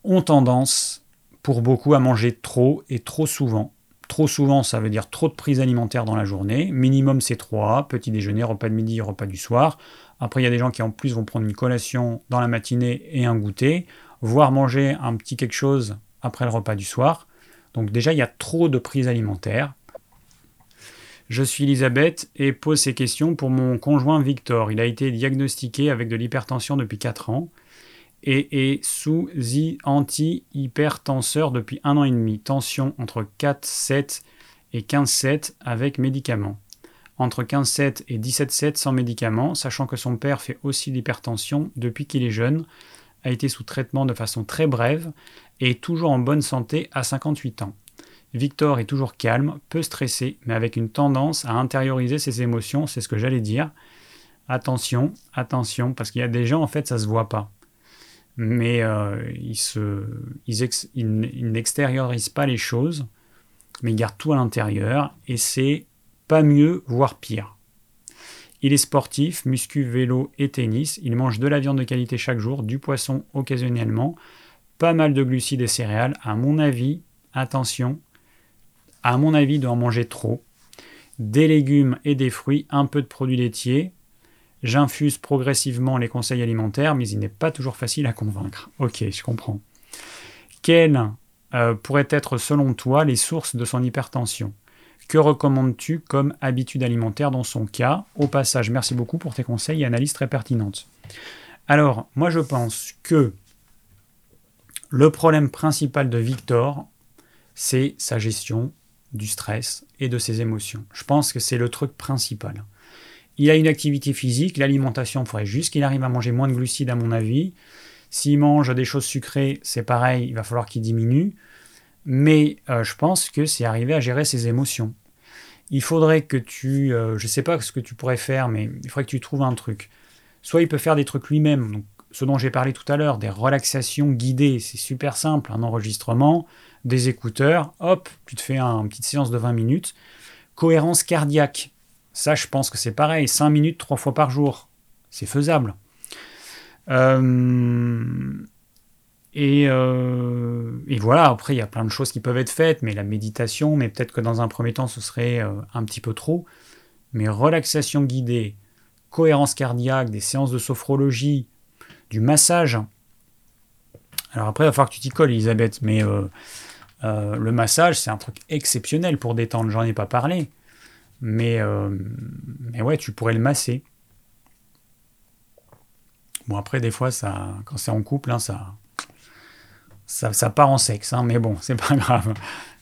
ont tendance, pour beaucoup, à manger trop et trop souvent. Trop souvent, ça veut dire trop de prises alimentaires dans la journée. Minimum, c'est 3. Petit déjeuner, repas de midi, repas du soir. Après, il y a des gens qui en plus vont prendre une collation dans la matinée et un goûter, voire manger un petit quelque chose après le repas du soir. Donc déjà, il y a trop de prises alimentaires. Je suis Elisabeth et pose ces questions pour mon conjoint Victor. Il a été diagnostiqué avec de l'hypertension depuis 4 ans et est sous anti-hypertenseur depuis un an et demi. Tension entre 4,7 et 15,7 avec médicaments. entre 15,7 et 17,7 sans médicaments, sachant que son père fait aussi l'hypertension depuis qu'il est jeune, a été sous traitement de façon très brève et est toujours en bonne santé à 58 ans. Victor est toujours calme, peu stressé, mais avec une tendance à intérioriser ses émotions, c'est ce que j'allais dire. Attention, attention, parce qu'il y a des gens, en fait, ça se voit pas. Mais euh, ils, n'extériorisent pas les choses, mais ils gardent tout à l'intérieur, et c'est pas mieux, voire pire. Il est sportif, muscu, vélo et tennis. Il mange de la viande de qualité chaque jour, du poisson occasionnellement, pas mal de glucides et céréales. À mon avis, attention, à mon avis, doit en manger trop. Des légumes et des fruits, un peu de produits laitiers. J'infuse progressivement les conseils alimentaires, mais il n'est pas toujours facile à convaincre. Ok, je comprends. Quelles euh, pourraient être selon toi les sources de son hypertension? Que recommandes-tu comme habitude alimentaire dans son cas? Au passage, merci beaucoup pour tes conseils et analyses très pertinentes. Alors, moi je pense que le problème principal de Victor, c'est sa gestion du stress et de ses émotions. Je pense que c'est le truc principal. Il a une activité physique, l'alimentation, il faudrait juste qu'il arrive à manger moins de glucides à mon avis. S'il mange des choses sucrées, c'est pareil, il va falloir qu'il diminue. Mais euh, je pense que c'est arriver à gérer ses émotions. Il faudrait que tu, euh, je ne sais pas ce que tu pourrais faire, mais il faudrait que tu trouves un truc. Soit il peut faire des trucs lui-même, ce dont j'ai parlé tout à l'heure, des relaxations guidées, c'est super simple, un enregistrement, des écouteurs, hop, tu te fais une petite séance de 20 minutes. Cohérence cardiaque, ça je pense que c'est pareil, 5 minutes trois fois par jour, c'est faisable. Euh, et, euh, et, voilà, après il y a plein de choses qui peuvent être faites, mais la méditation, mais peut-être que dans un premier temps ce serait euh, un petit peu trop. Mais relaxation guidée, cohérence cardiaque, des séances de sophrologie, du massage. Alors après, il va falloir que tu t'y colles, Elisabeth, mais le massage, c'est un truc exceptionnel pour détendre, j'en ai pas parlé. Mais, euh, mais ouais, tu pourrais le masser. Bon, après, des fois, ça, quand c'est en couple, hein, ça, ça, part en sexe, hein, mais bon, (laughs) c'est pas grave.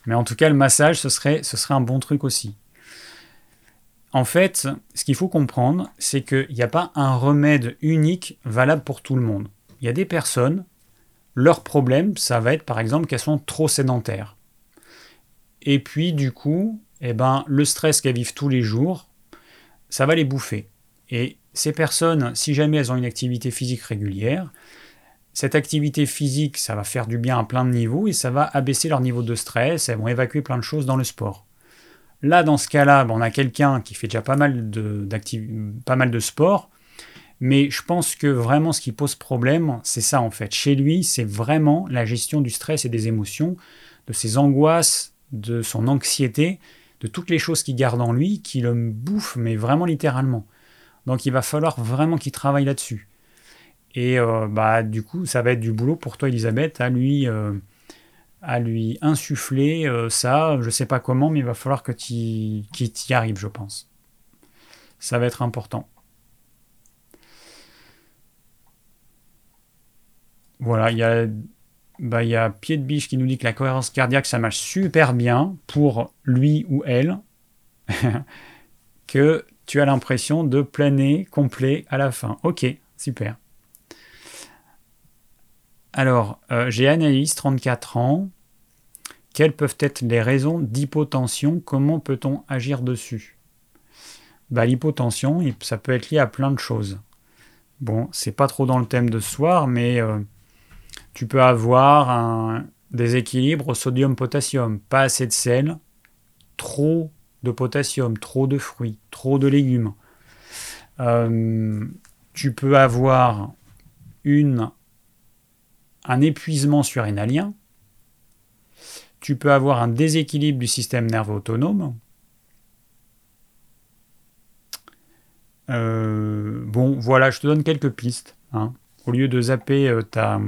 Mais en tout cas, le massage, ce serait un bon truc aussi. En fait, ce qu'il faut comprendre, c'est qu'il n'y a pas un remède unique valable pour tout le monde. Il y a des personnes, leur problème, ça va être par exemple qu'elles sont trop sédentaires. Et puis du coup, eh ben, le stress qu'elles vivent tous les jours, ça va les bouffer. Et ces personnes, si jamais elles ont une activité physique régulière, cette activité physique, ça va faire du bien à plein de niveaux et ça va abaisser leur niveau de stress, elles vont évacuer plein de choses dans le sport. Là, dans ce cas-là, ben, on a quelqu'un qui fait déjà pas mal de, pas mal de sport, mais je pense que vraiment ce qui pose problème, c'est ça en fait. Chez lui, c'est vraiment la gestion du stress et des émotions, de ses angoisses, de son anxiété, de toutes les choses qu'il garde en lui, qui le bouffent, mais vraiment littéralement. Donc il va falloir vraiment qu'il travaille là-dessus. Et euh, bah du coup, ça va être du boulot pour toi, Elisabeth, à lui, euh, à lui insuffler euh, ça. Je sais pas comment, mais il va falloir que tu y arrives, je pense. Ça va être important. Voilà, il y a, bah, y a Pied de Biche qui nous dit que la cohérence cardiaque, ça marche super bien pour lui ou elle, (laughs) que tu as l'impression de planer complet à la fin. Ok, super. Alors, euh, j'ai Anaïs, 34 ans. Quelles peuvent être les raisons d'hypotension? Comment peut-on agir dessus? Bah, L'hypotension, ça peut être lié à plein de choses. Bon, c'est pas trop dans le thème de ce soir, mais euh, tu peux avoir un déséquilibre sodium-potassium, pas assez de sel, trop de potassium, trop de fruits, trop de légumes. Euh, tu peux avoir une, un épuisement surrénalien. Tu peux avoir un déséquilibre du système nerveux autonome. Euh, bon, voilà, je te donne quelques pistes. Hein. Au lieu de zapper euh, ta,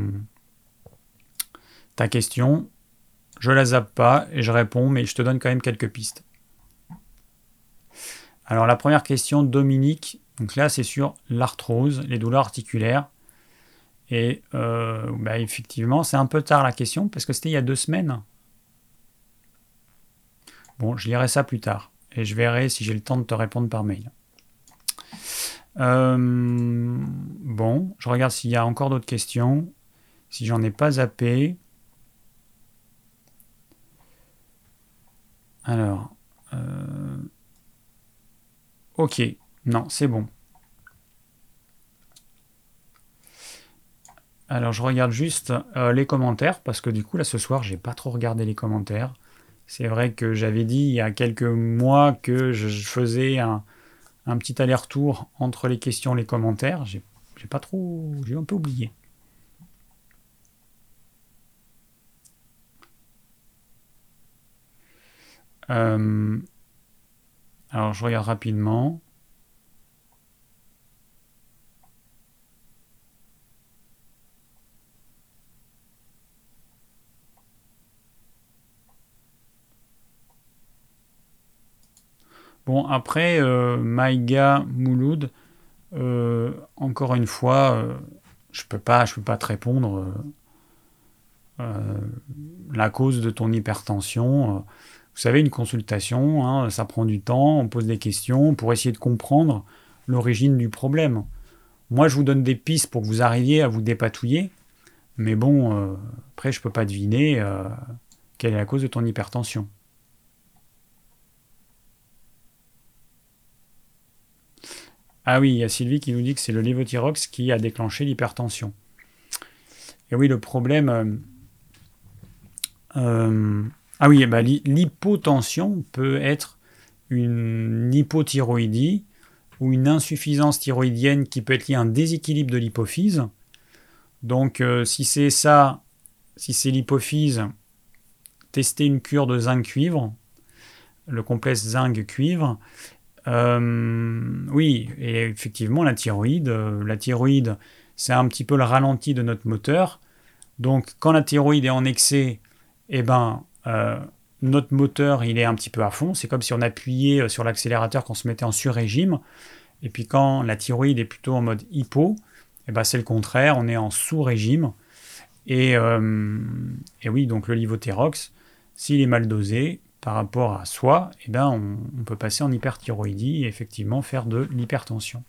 ta question, je la zappe pas et je réponds, mais je te donne quand même quelques pistes. Alors la première question, Dominique, donc là c'est sur l'arthrose, les douleurs articulaires. Et euh, bah, effectivement, c'est un peu tard la question parce que c'était il y a deux semaines. Bon, je lirai ça plus tard. et je verrai si j'ai le temps de te répondre par mail. Euh, bon, je regarde s'il y a encore d'autres questions. Si j'en ai pas zappé. Alors. Euh, ok, non, c'est bon. Alors je regarde juste euh, les commentaires parce que du coup là ce soir j'ai pas trop regardé les commentaires. C'est vrai que j'avais dit il y a quelques mois que je faisais un, petit aller-retour entre les questions et les commentaires. J'ai pas trop. J'ai un peu oublié. Euh, alors je regarde rapidement. Bon, après, euh, Maïga Mouloud, euh, encore une fois, euh, je peux pas, je peux pas te répondre la cause de ton hypertension. Vous savez, une consultation, hein, ça prend du temps, on pose des questions pour essayer de comprendre l'origine du problème. Moi, je vous donne des pistes pour que vous arriviez à vous dépatouiller, mais bon, après, je peux pas deviner quelle est la cause de ton hypertension. Ah oui, il y a Sylvie qui nous dit que c'est le lévothyrox qui a déclenché l'hypertension. Et oui, le problème. Euh, euh, ah oui, bah, l'hypotension peut être une hypothyroïdie ou une insuffisance thyroïdienne qui peut être liée à un déséquilibre de l'hypophyse. Donc, euh, si c'est ça, si c'est l'hypophyse, testez une cure de zinc-cuivre, le complexe zinc-cuivre, euh, oui, et effectivement, la thyroïde, euh, la thyroïde, c'est un petit peu le ralenti de notre moteur. Donc, quand la thyroïde est en excès, eh ben, euh, notre moteur, il est un petit peu à fond. C'est comme si on appuyait sur l'accélérateur quand on se mettait en sur-régime. Et puis, quand la thyroïde est plutôt en mode hypo, eh ben, c'est le contraire, on est en sous-régime. Et, et, oui, donc le livothérox, s'il est mal dosé, par rapport à soi, eh ben on, peut passer en hyperthyroïdie et effectivement faire de l'hypertension.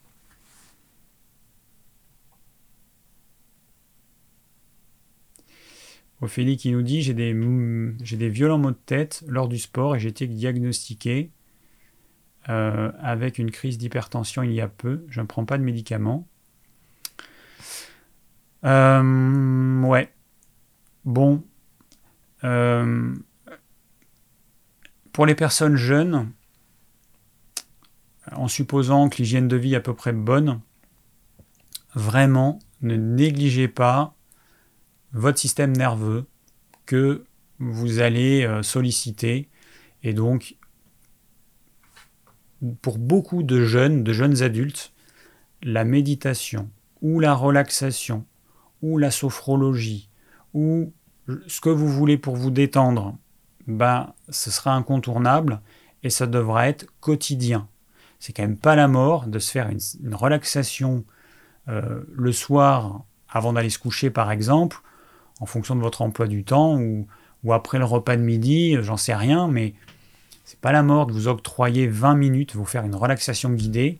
Ophélie qui nous dit j'ai des, violents maux de tête lors du sport et j'ai été diagnostiqué euh, avec une crise d'hypertension il y a peu. Je ne prends pas de médicaments. Euh, ouais. Bon. Euh, pour les personnes jeunes, en supposant que l'hygiène de vie est à peu près bonne, vraiment ne négligez pas votre système nerveux que vous allez euh, solliciter. Et donc, pour beaucoup de jeunes, de jeunes adultes, la méditation ou la relaxation ou la sophrologie ou ce que vous voulez pour vous détendre, ben, ce sera incontournable et ça devra être quotidien. C'est quand même pas la mort de se faire une, relaxation euh, le soir avant d'aller se coucher, par exemple, en fonction de votre emploi du temps ou, après le repas de midi, j'en sais rien, mais c'est pas la mort de vous octroyer 20 minutes, vous faire une relaxation guidée.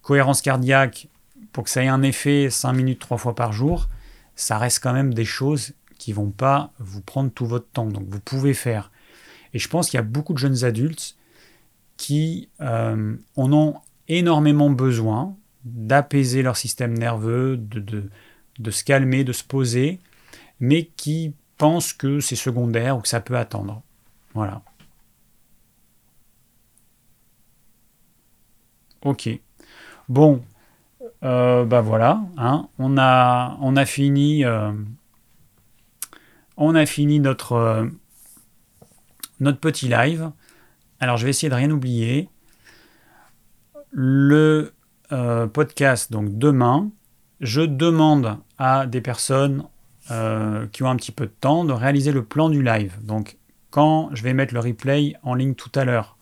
Cohérence cardiaque, pour que ça ait un effet 5 minutes trois fois par jour, ça reste quand même des choses qui vont pas vous prendre tout votre temps. Donc vous pouvez faire. Et je pense qu'il y a beaucoup de jeunes adultes qui euh, en ont énormément besoin d'apaiser leur système nerveux, de, se calmer, de se poser, mais qui pensent que c'est secondaire ou que ça peut attendre. Voilà. Ok. Bon, euh, bah voilà, hein. on, a, fini euh, on a fini notre, euh, notre petit live. Alors je vais essayer de rien oublier. Le euh, podcast, donc demain, je demande à des personnes euh, qui ont un petit peu de temps de réaliser le plan du live. Donc quand je vais mettre le replay en ligne tout à l'heure,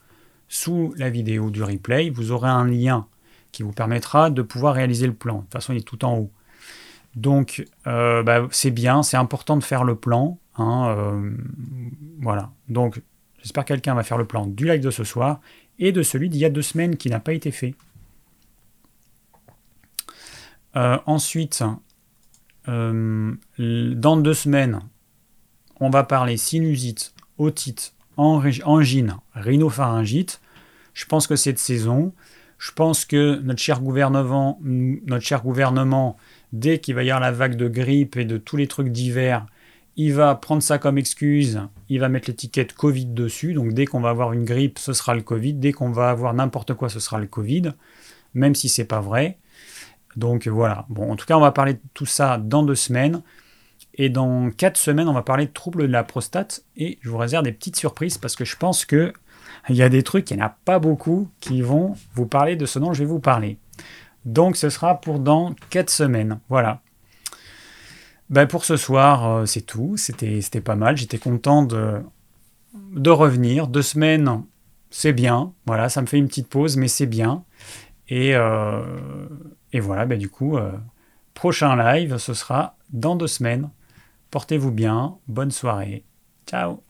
sous la vidéo du replay, vous aurez un lien qui vous permettra de pouvoir réaliser le plan. De toute façon, il est tout en haut. Donc, euh, bah, c'est bien, c'est important de faire le plan. Hein, euh, voilà. Donc, j'espère que quelqu'un va faire le plan du live de ce soir et de celui d'il y a deux semaines qui n'a pas été fait. Ensuite, euh, dans deux semaines, on va parler sinusite, otite, angine, rhinopharyngite. Je pense que c'est de saison. Je pense que notre cher gouvernement, notre cher gouvernement dès qu'il va y avoir la vague de grippe et de tous les trucs d'hiver, il va prendre ça comme excuse, il va mettre l'étiquette Covid dessus. Donc dès qu'on va avoir une grippe, ce sera le Covid. Dès qu'on va avoir n'importe quoi, ce sera le Covid, même si c'est pas vrai. Donc voilà. Bon, en tout cas, on va parler de tout ça dans deux semaines. Et dans quatre semaines, on va parler de troubles de la prostate. Et je vous réserve des petites surprises parce que je pense que il y a des trucs, il n'y en a pas beaucoup qui vont vous parler de ce dont je vais vous parler. Donc ce sera pour dans quatre semaines. Voilà. Ben, pour ce soir, euh, c'est tout. C'était pas mal. J'étais content de, de revenir. Deux semaines, c'est bien. Voilà, ça me fait une petite pause, mais c'est bien. Et, euh, et voilà, ben, du coup, euh, prochain live, ce sera dans deux semaines. Portez-vous bien. Bonne soirée. Ciao